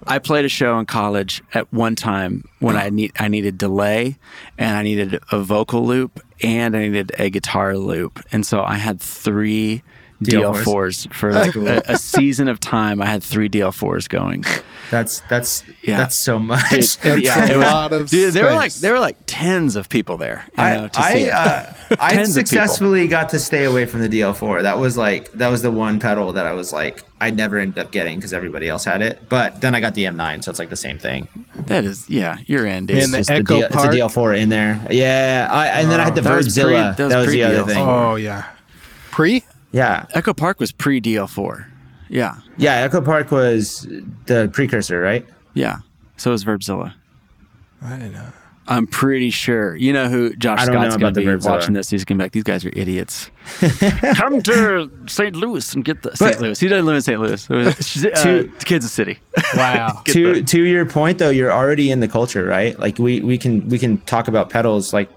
I played a show in college at one time when I need I needed delay and I needed a vocal loop and I needed a guitar loop, and so I had three DL4s. DL4s for like a, a season of time. I had three DL4s going. that's that's Yeah. that's so much It's- That's yeah, a it was- of dude, there were like there were like tens of people there. You know, I see I, it. uh, [laughs] I Tens of successfully got to stay away from the DL4. That was like that was the one pedal that I was like I never ended up getting because everybody else had it. But then I got the M9, so it's like the same thing. That is, yeah, you're in, dude. And the Just Echo DL it's a Park? DL4 in there. Yeah, I, and then I had the That was pre- that was That was the other thing. Oh yeah, pre. Yeah, Echo Park was pre DL4. Yeah, yeah. Echo Park was the precursor, right? yeah. So was Verbzilla. I don't know. I'm pretty sure. You know who Josh I don't Scott's going to the be watching this. He's going to be like, these guys are idiots. [laughs] Come to St. Louis and get the St. Louis. He doesn't live in St. Louis. uh, [laughs] To- Kansas City. Wow. Get to the- to your point though, you're already in the culture, right? Like we we can we can talk about pedals like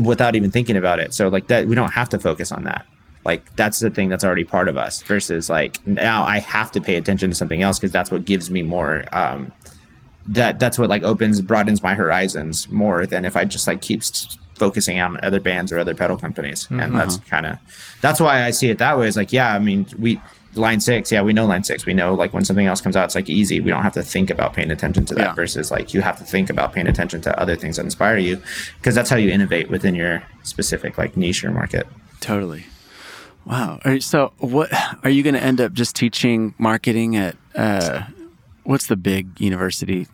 without even thinking about it. So like that we don't have to focus on that. Like that's the thing that's already part of us versus like now I have to pay attention to something else because that's what gives me more um that that's what like opens broadens my horizons more than if I just like keeps focusing on other bands or other pedal companies. And that's kind of that's why I see it that way. Is like yeah, I mean we line six, yeah, we know line six. We know like when something else comes out, it's like easy. We don't have to think about paying attention to that Yeah. versus like you have to think about paying attention to other things that inspire you because that's how you innovate within your specific like niche or market. Totally. Wow. So, what are you going to end up just teaching marketing at? Uh, what's the big university?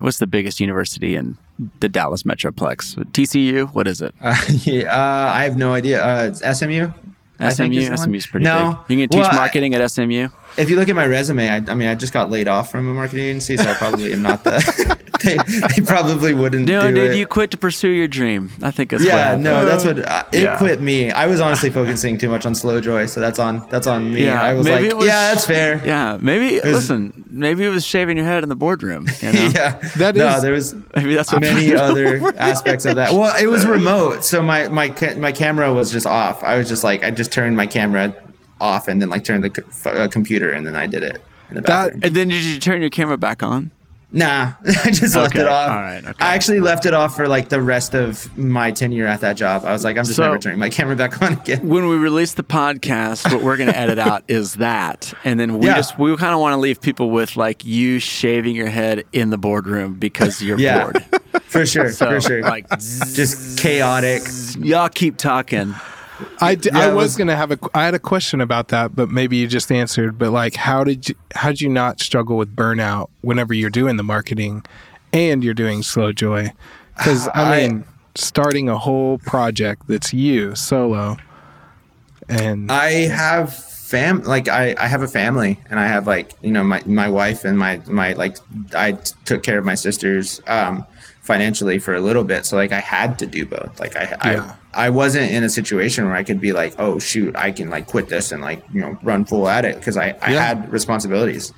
What's the biggest university in the Dallas Metroplex? TCU. What is it? Uh, [laughs] yeah, uh, I have no idea. Uh, it's SMU. I SMU. is the one. SMU's pretty no, big. You can teach Well, I- marketing at SMU. if you look at my resume, I, I mean, I just got laid off from a marketing agency, so I probably am not the. [laughs] [laughs] they, they probably wouldn't No, do dude, it. you quit to pursue your dream. I think that's yeah, what no, that's what uh, it Yeah. quit me. I was honestly [laughs] focusing too much on slow joy, so that's on that's on me. Yeah, I was maybe like, it was- yeah, that's fair. Yeah, maybe. was- listen, maybe it was shaving your head in the boardroom. You know? [laughs] yeah, That no, is- there was Maybe that's what many other aspects of that. Well, it was remote, so my my my camera was just off. I was just like, I just turned my camera off and then like turned the co- f- uh, computer and then I did it in the That- And then did you turn your camera back on? Nah, [laughs] I just left Okay, it off. all right, okay. I actually left it off for like the rest of my tenure at that job. I was like, I'm just So- never turning my camera back on again. [laughs] when we release the podcast, what we're going [laughs] to edit out is that, and then we Yeah. just we kind of want to leave people with like you shaving your head in the boardroom because you're Yeah. bored. for sure, So, for sure. like, just chaotic. y'all keep talking. I, d- Yeah, I was, was- gonna have a I had a question about that, but maybe you just answered. But like, how did you how did you not struggle with burnout whenever you're doing the marketing and you're doing Slow Joy? Because I I- mean, starting a whole project that's you solo, and I have fam like I, I have a family and I have like you know my my wife and my my like I took care of my sisters um financially for a little bit so like I had to do both like I Yeah. I I wasn't in a situation where I could be like oh shoot I can like quit this and like you know run full at it because I I Yeah. had responsibilities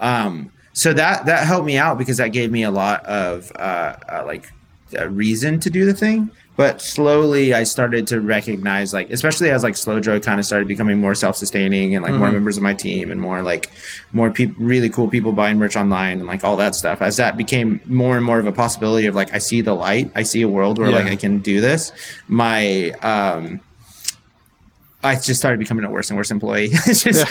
um so that that helped me out because that gave me a lot of uh, uh like a reason to do the thing but slowly i started to recognize like especially as like slow joy kind of started becoming more self-sustaining and like more members of my team and more like more people really cool people buying merch online and like all that stuff as that became more and more of a possibility of like i see the light i see a world where like i can do this my um I just started becoming a worse and worse employee. [laughs] Just,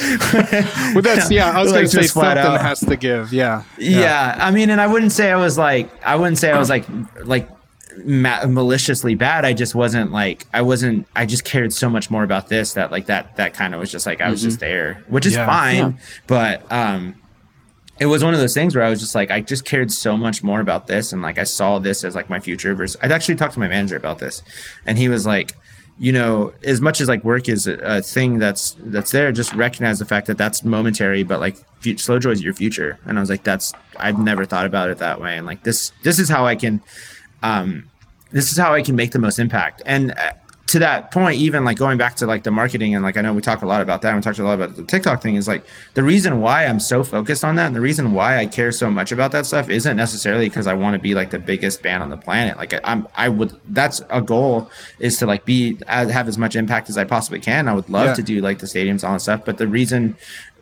well, that's yeah. I was [laughs] Like, gonna say something out. has to give. Yeah, yeah. i mean and i wouldn't say i was like i wouldn't say i was like like ma- maliciously bad i just wasn't like i wasn't i just cared so much more about this that like that that kind of was just like i was just there which is Yeah. fine Yeah. but um it was one of those things where I was just like, I just cared so much more about this, and like I saw this as like my future. Versus, I'd actually talked to my manager about this, and he was like, you know, as much as like work is a, a thing that's that's there, just recognize the fact that that's momentary, but like fu- slow joy is your future. And I was like, that's I've never thought about it that way, and like this this is how I can, um, this is how I can make the most impact. And uh, to that point, even like going back to like the marketing and like I know we talk a lot about that. and We talked a lot about the TikTok thing. Is like the reason why I'm so focused on that, and the reason why I care so much about that stuff isn't necessarily because I want to be like the biggest band on the planet. Like I'm, I would. That's a goal is to like be have as much impact as I possibly can. I would love Yeah. to do like the stadiums, all that stuff. But the reason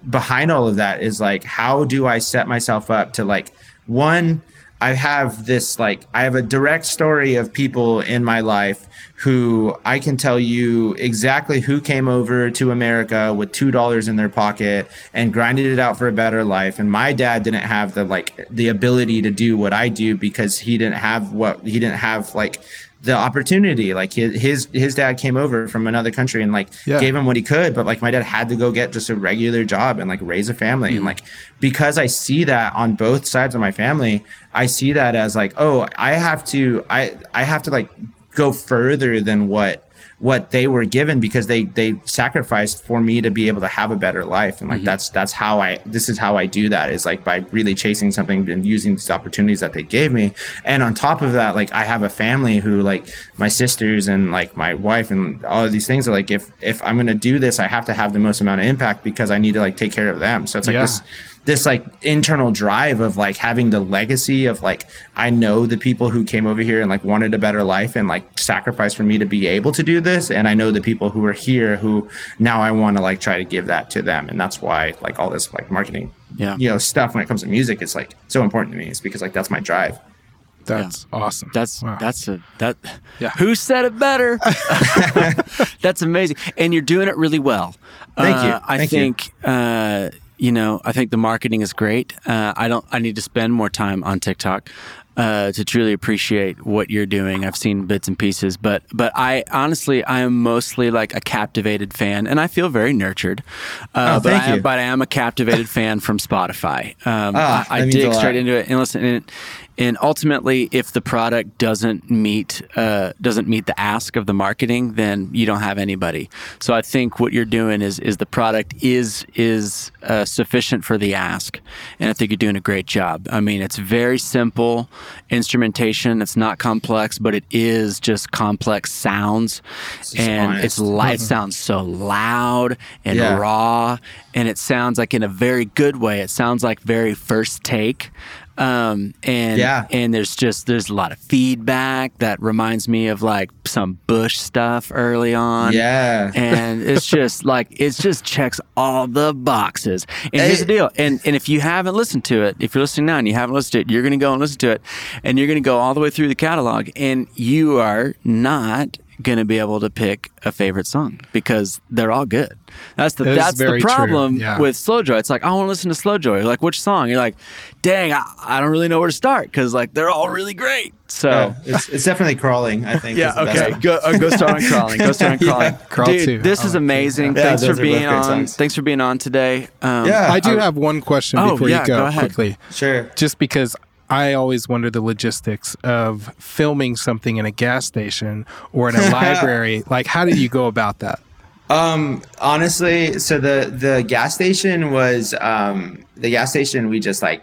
behind all of that is like how do I set myself up to like one I have this like I have a direct story of people in my life who I can tell you exactly who came over to America with two dollars in their pocket and grinded it out for a better life. And my dad didn't have the like the ability to do what I do because he didn't have what he didn't have like the opportunity. Like his his his dad came over from another country and like Yeah. gave him what he could, but like my dad had to go get just a regular job and like raise a family. And mm. like because I see that on both sides of my family, I see that as like, oh, I have to I I have to like go further than what what they were given because they they sacrificed for me to be able to have a better life. And like mm-hmm. that's that's how i this is how i do that is like by really chasing something and using these opportunities that they gave me. And on top of that like i have a family who like my sisters and like my wife and all of these things are like if if i'm gonna do this i have to have the most amount of impact because i need to like take care of them. So it's like Yeah. this this like internal drive of like having the legacy of like I know the people who came over here and like wanted a better life and like sacrificed for me to be able to do this and I know the people who are here who now I want to like try to give that to them and that's why like all this like marketing Yeah. you know stuff when it comes to music is like so important to me it's because like that's my drive that's awesome. That's Wow. that's a that. Yeah. Who said it better? [laughs] [laughs] that's amazing, and you're doing it really well. Thank you. Uh, I Thank you. think uh, you know. I think the marketing is great. Uh, I don't. I need to spend more time on TikTok. Uh, to truly appreciate what you're doing, I've seen bits and pieces, but but I honestly I am mostly like a captivated fan, and I feel very nurtured. Uh, Oh, but thank I, you. but I am a captivated [laughs] fan from Spotify. Um, Ah, I, I that means a dig straight into it and listen. And, and ultimately, if the product doesn't meet uh, doesn't meet the ask of the marketing, then you don't have anybody. So I think what you're doing is is the product is is uh, sufficient for the ask, and I think you're doing a great job. I mean, it's very simple instrumentation. It's not complex, but it is just complex sounds, just and honest. it's li- it sounds so loud and Yeah. raw, and it sounds like in a very good way. It sounds like very first take. Um, and Yeah. and there's just there's a lot of feedback that reminds me of like some Bush stuff early on. Yeah. and it's [laughs] just like it's just checks all the boxes. And here's the deal. And and if you haven't listened to it, if you're listening now and you haven't listened to it, you're gonna go and listen to it, and you're gonna go all the way through the catalog, and you are not gonna be able to pick a favorite song because they're all good. That's the That is that's the problem yeah. with Slow Joy. It's like I want to listen to Slow Joy. Like which song? You're like, dang, I, I don't really know where to start because like they're all really great. So. Oh, it's, it's definitely crawling. I think. [laughs] Yeah. Okay. Go, uh, go start on crawling. Go start on [laughs] crawling. Crawl Dude, too. this I is amazing. Yeah, Thanks for being on. songs. Thanks for being on today. Um, Yeah. I do I- have one question Oh, before yeah, you go, go ahead. quickly. Sure. Just because I always wonder the logistics of filming something in a gas station or in a [laughs] library. Like, how do you go about that? Um, honestly, so the the gas station was um the gas station. We just like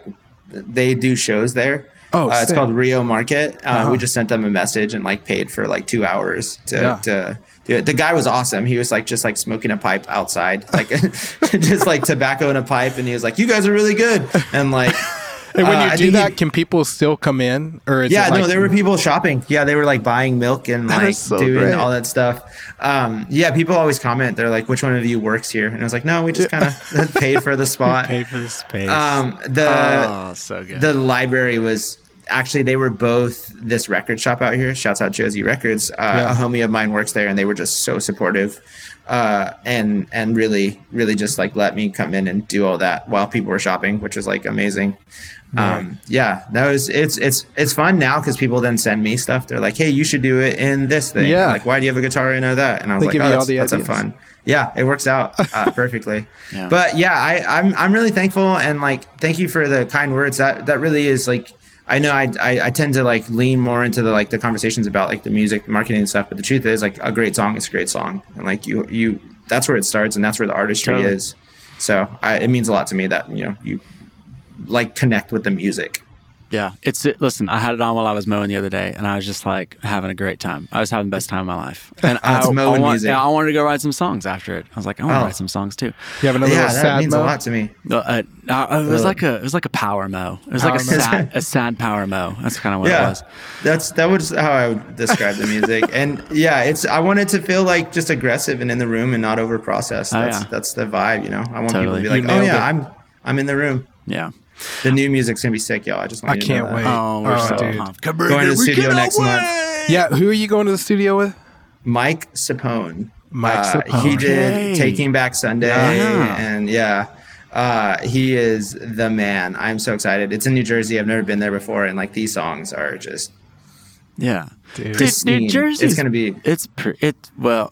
they do shows there. Oh, uh, it's called Rio Market. Uh, Uh-huh. We just sent them a message and like paid for like two hours to Yeah. to do it. The guy was awesome. He was like just like smoking a pipe outside, like [laughs] just like tobacco in a pipe, and he was like, "You guys are really good," and like. And when uh, you do think he- that, can people still come in? Or is yeah, it no, there were people shopping. Yeah, they were like buying milk and like so doing great. all that stuff. Um, yeah, people always comment. They're like, "Which one of you works here?" And I was like, "No, we just kind of paid for the spot." [laughs] pay for the space. Um, the Oh, so good. the library was actually they were both this record shop out here. Shouts out Josey Records. Uh, Yeah. A homie of mine works there, and they were just so supportive. Uh, and and really really just like let me come in and do all that while people were shopping, which was like amazing. Um, yeah, that was it's it's it's fun now because people then send me stuff. They're like, hey, you should do it in this thing. Yeah. like why do you have a guitar in or that? And I was They like, oh, that's, that's a fun. Yeah, it works out uh, [laughs] perfectly. Yeah. But yeah, I, I'm I'm really thankful and like thank you for the kind words. That that really is like I know I, I I tend to like lean more into the like the conversations about like the music, marketing and stuff. But the truth is like a great song is a great song, and like you you that's where it starts and that's where the artistry Totally. is. So I, it means a lot to me that you know you like connect with the music. Yeah, it's it, listen. I had it on while I was mowing the other day, and I was just like having a great time. I was having the best time of my life, [laughs] and I, That's I, mowing want- music. yeah, I wanted to go write some songs after it. I was like, I want to Oh. write some songs too. you have another yeah, little that sad means a lot to me. Uh, uh, uh, it was like a it was like a power mow. It was like a mow. sad a sad power mow. That's kind of what it was. that's that was how i would describe the music [laughs] and yeah it's i wanted it to feel like just aggressive and in the room and not over processed Oh, that's yeah. that's the vibe you know i want Totally. people to be You like oh yeah it. i'm i'm in the room Yeah. The new music's gonna be sick y'all i just want I you to know can't that. wait. Oh, we're Oh, so dude. pumped. Going to the studio next month. Yeah, who are you going to the studio with? mike sapone Mike Uh, Sapone. he Okay. did taking back sunday Yeah. and yeah uh, he is the man i'm so excited it's in new jersey i've never been there before and like these songs are just Yeah. Dude. Dude. New Jersey. it's gonna be It's pre- it well.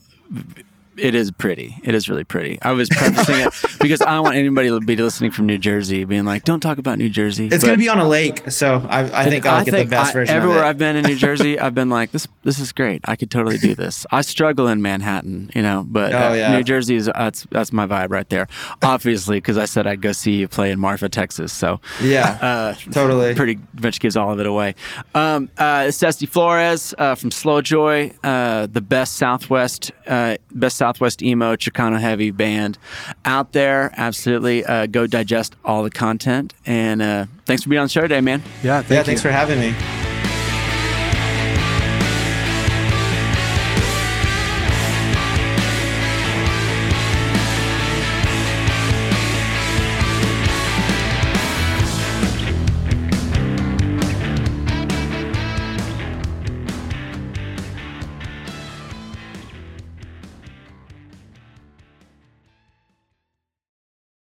It is pretty. It is really pretty. I was prefacing it [laughs] because I don't want anybody to be listening from New Jersey being like, "Don't talk about New Jersey." it's gonna be on a lake so i, I think i'll get the best I- version everywhere of it Everywhere I've been in New Jersey, [laughs] I've been like, "This, this is great. I could totally do this." I struggle in Manhattan, you know, but Oh, uh, yeah. New Jersey is that's that's my vibe right there. Obviously, because I said I'd go see you play in Marfa, Texas, so yeah uh, Totally. pretty much gives all of it away. Um, uh, it's Esty Flores uh, from Slow Joy, uh, the best Southwest, uh, best Southwest emo Chicano heavy band out there. Absolutely, uh, go digest all the content. And uh, thanks for being on the show today, man. Yeah, thank yeah you. thanks for having me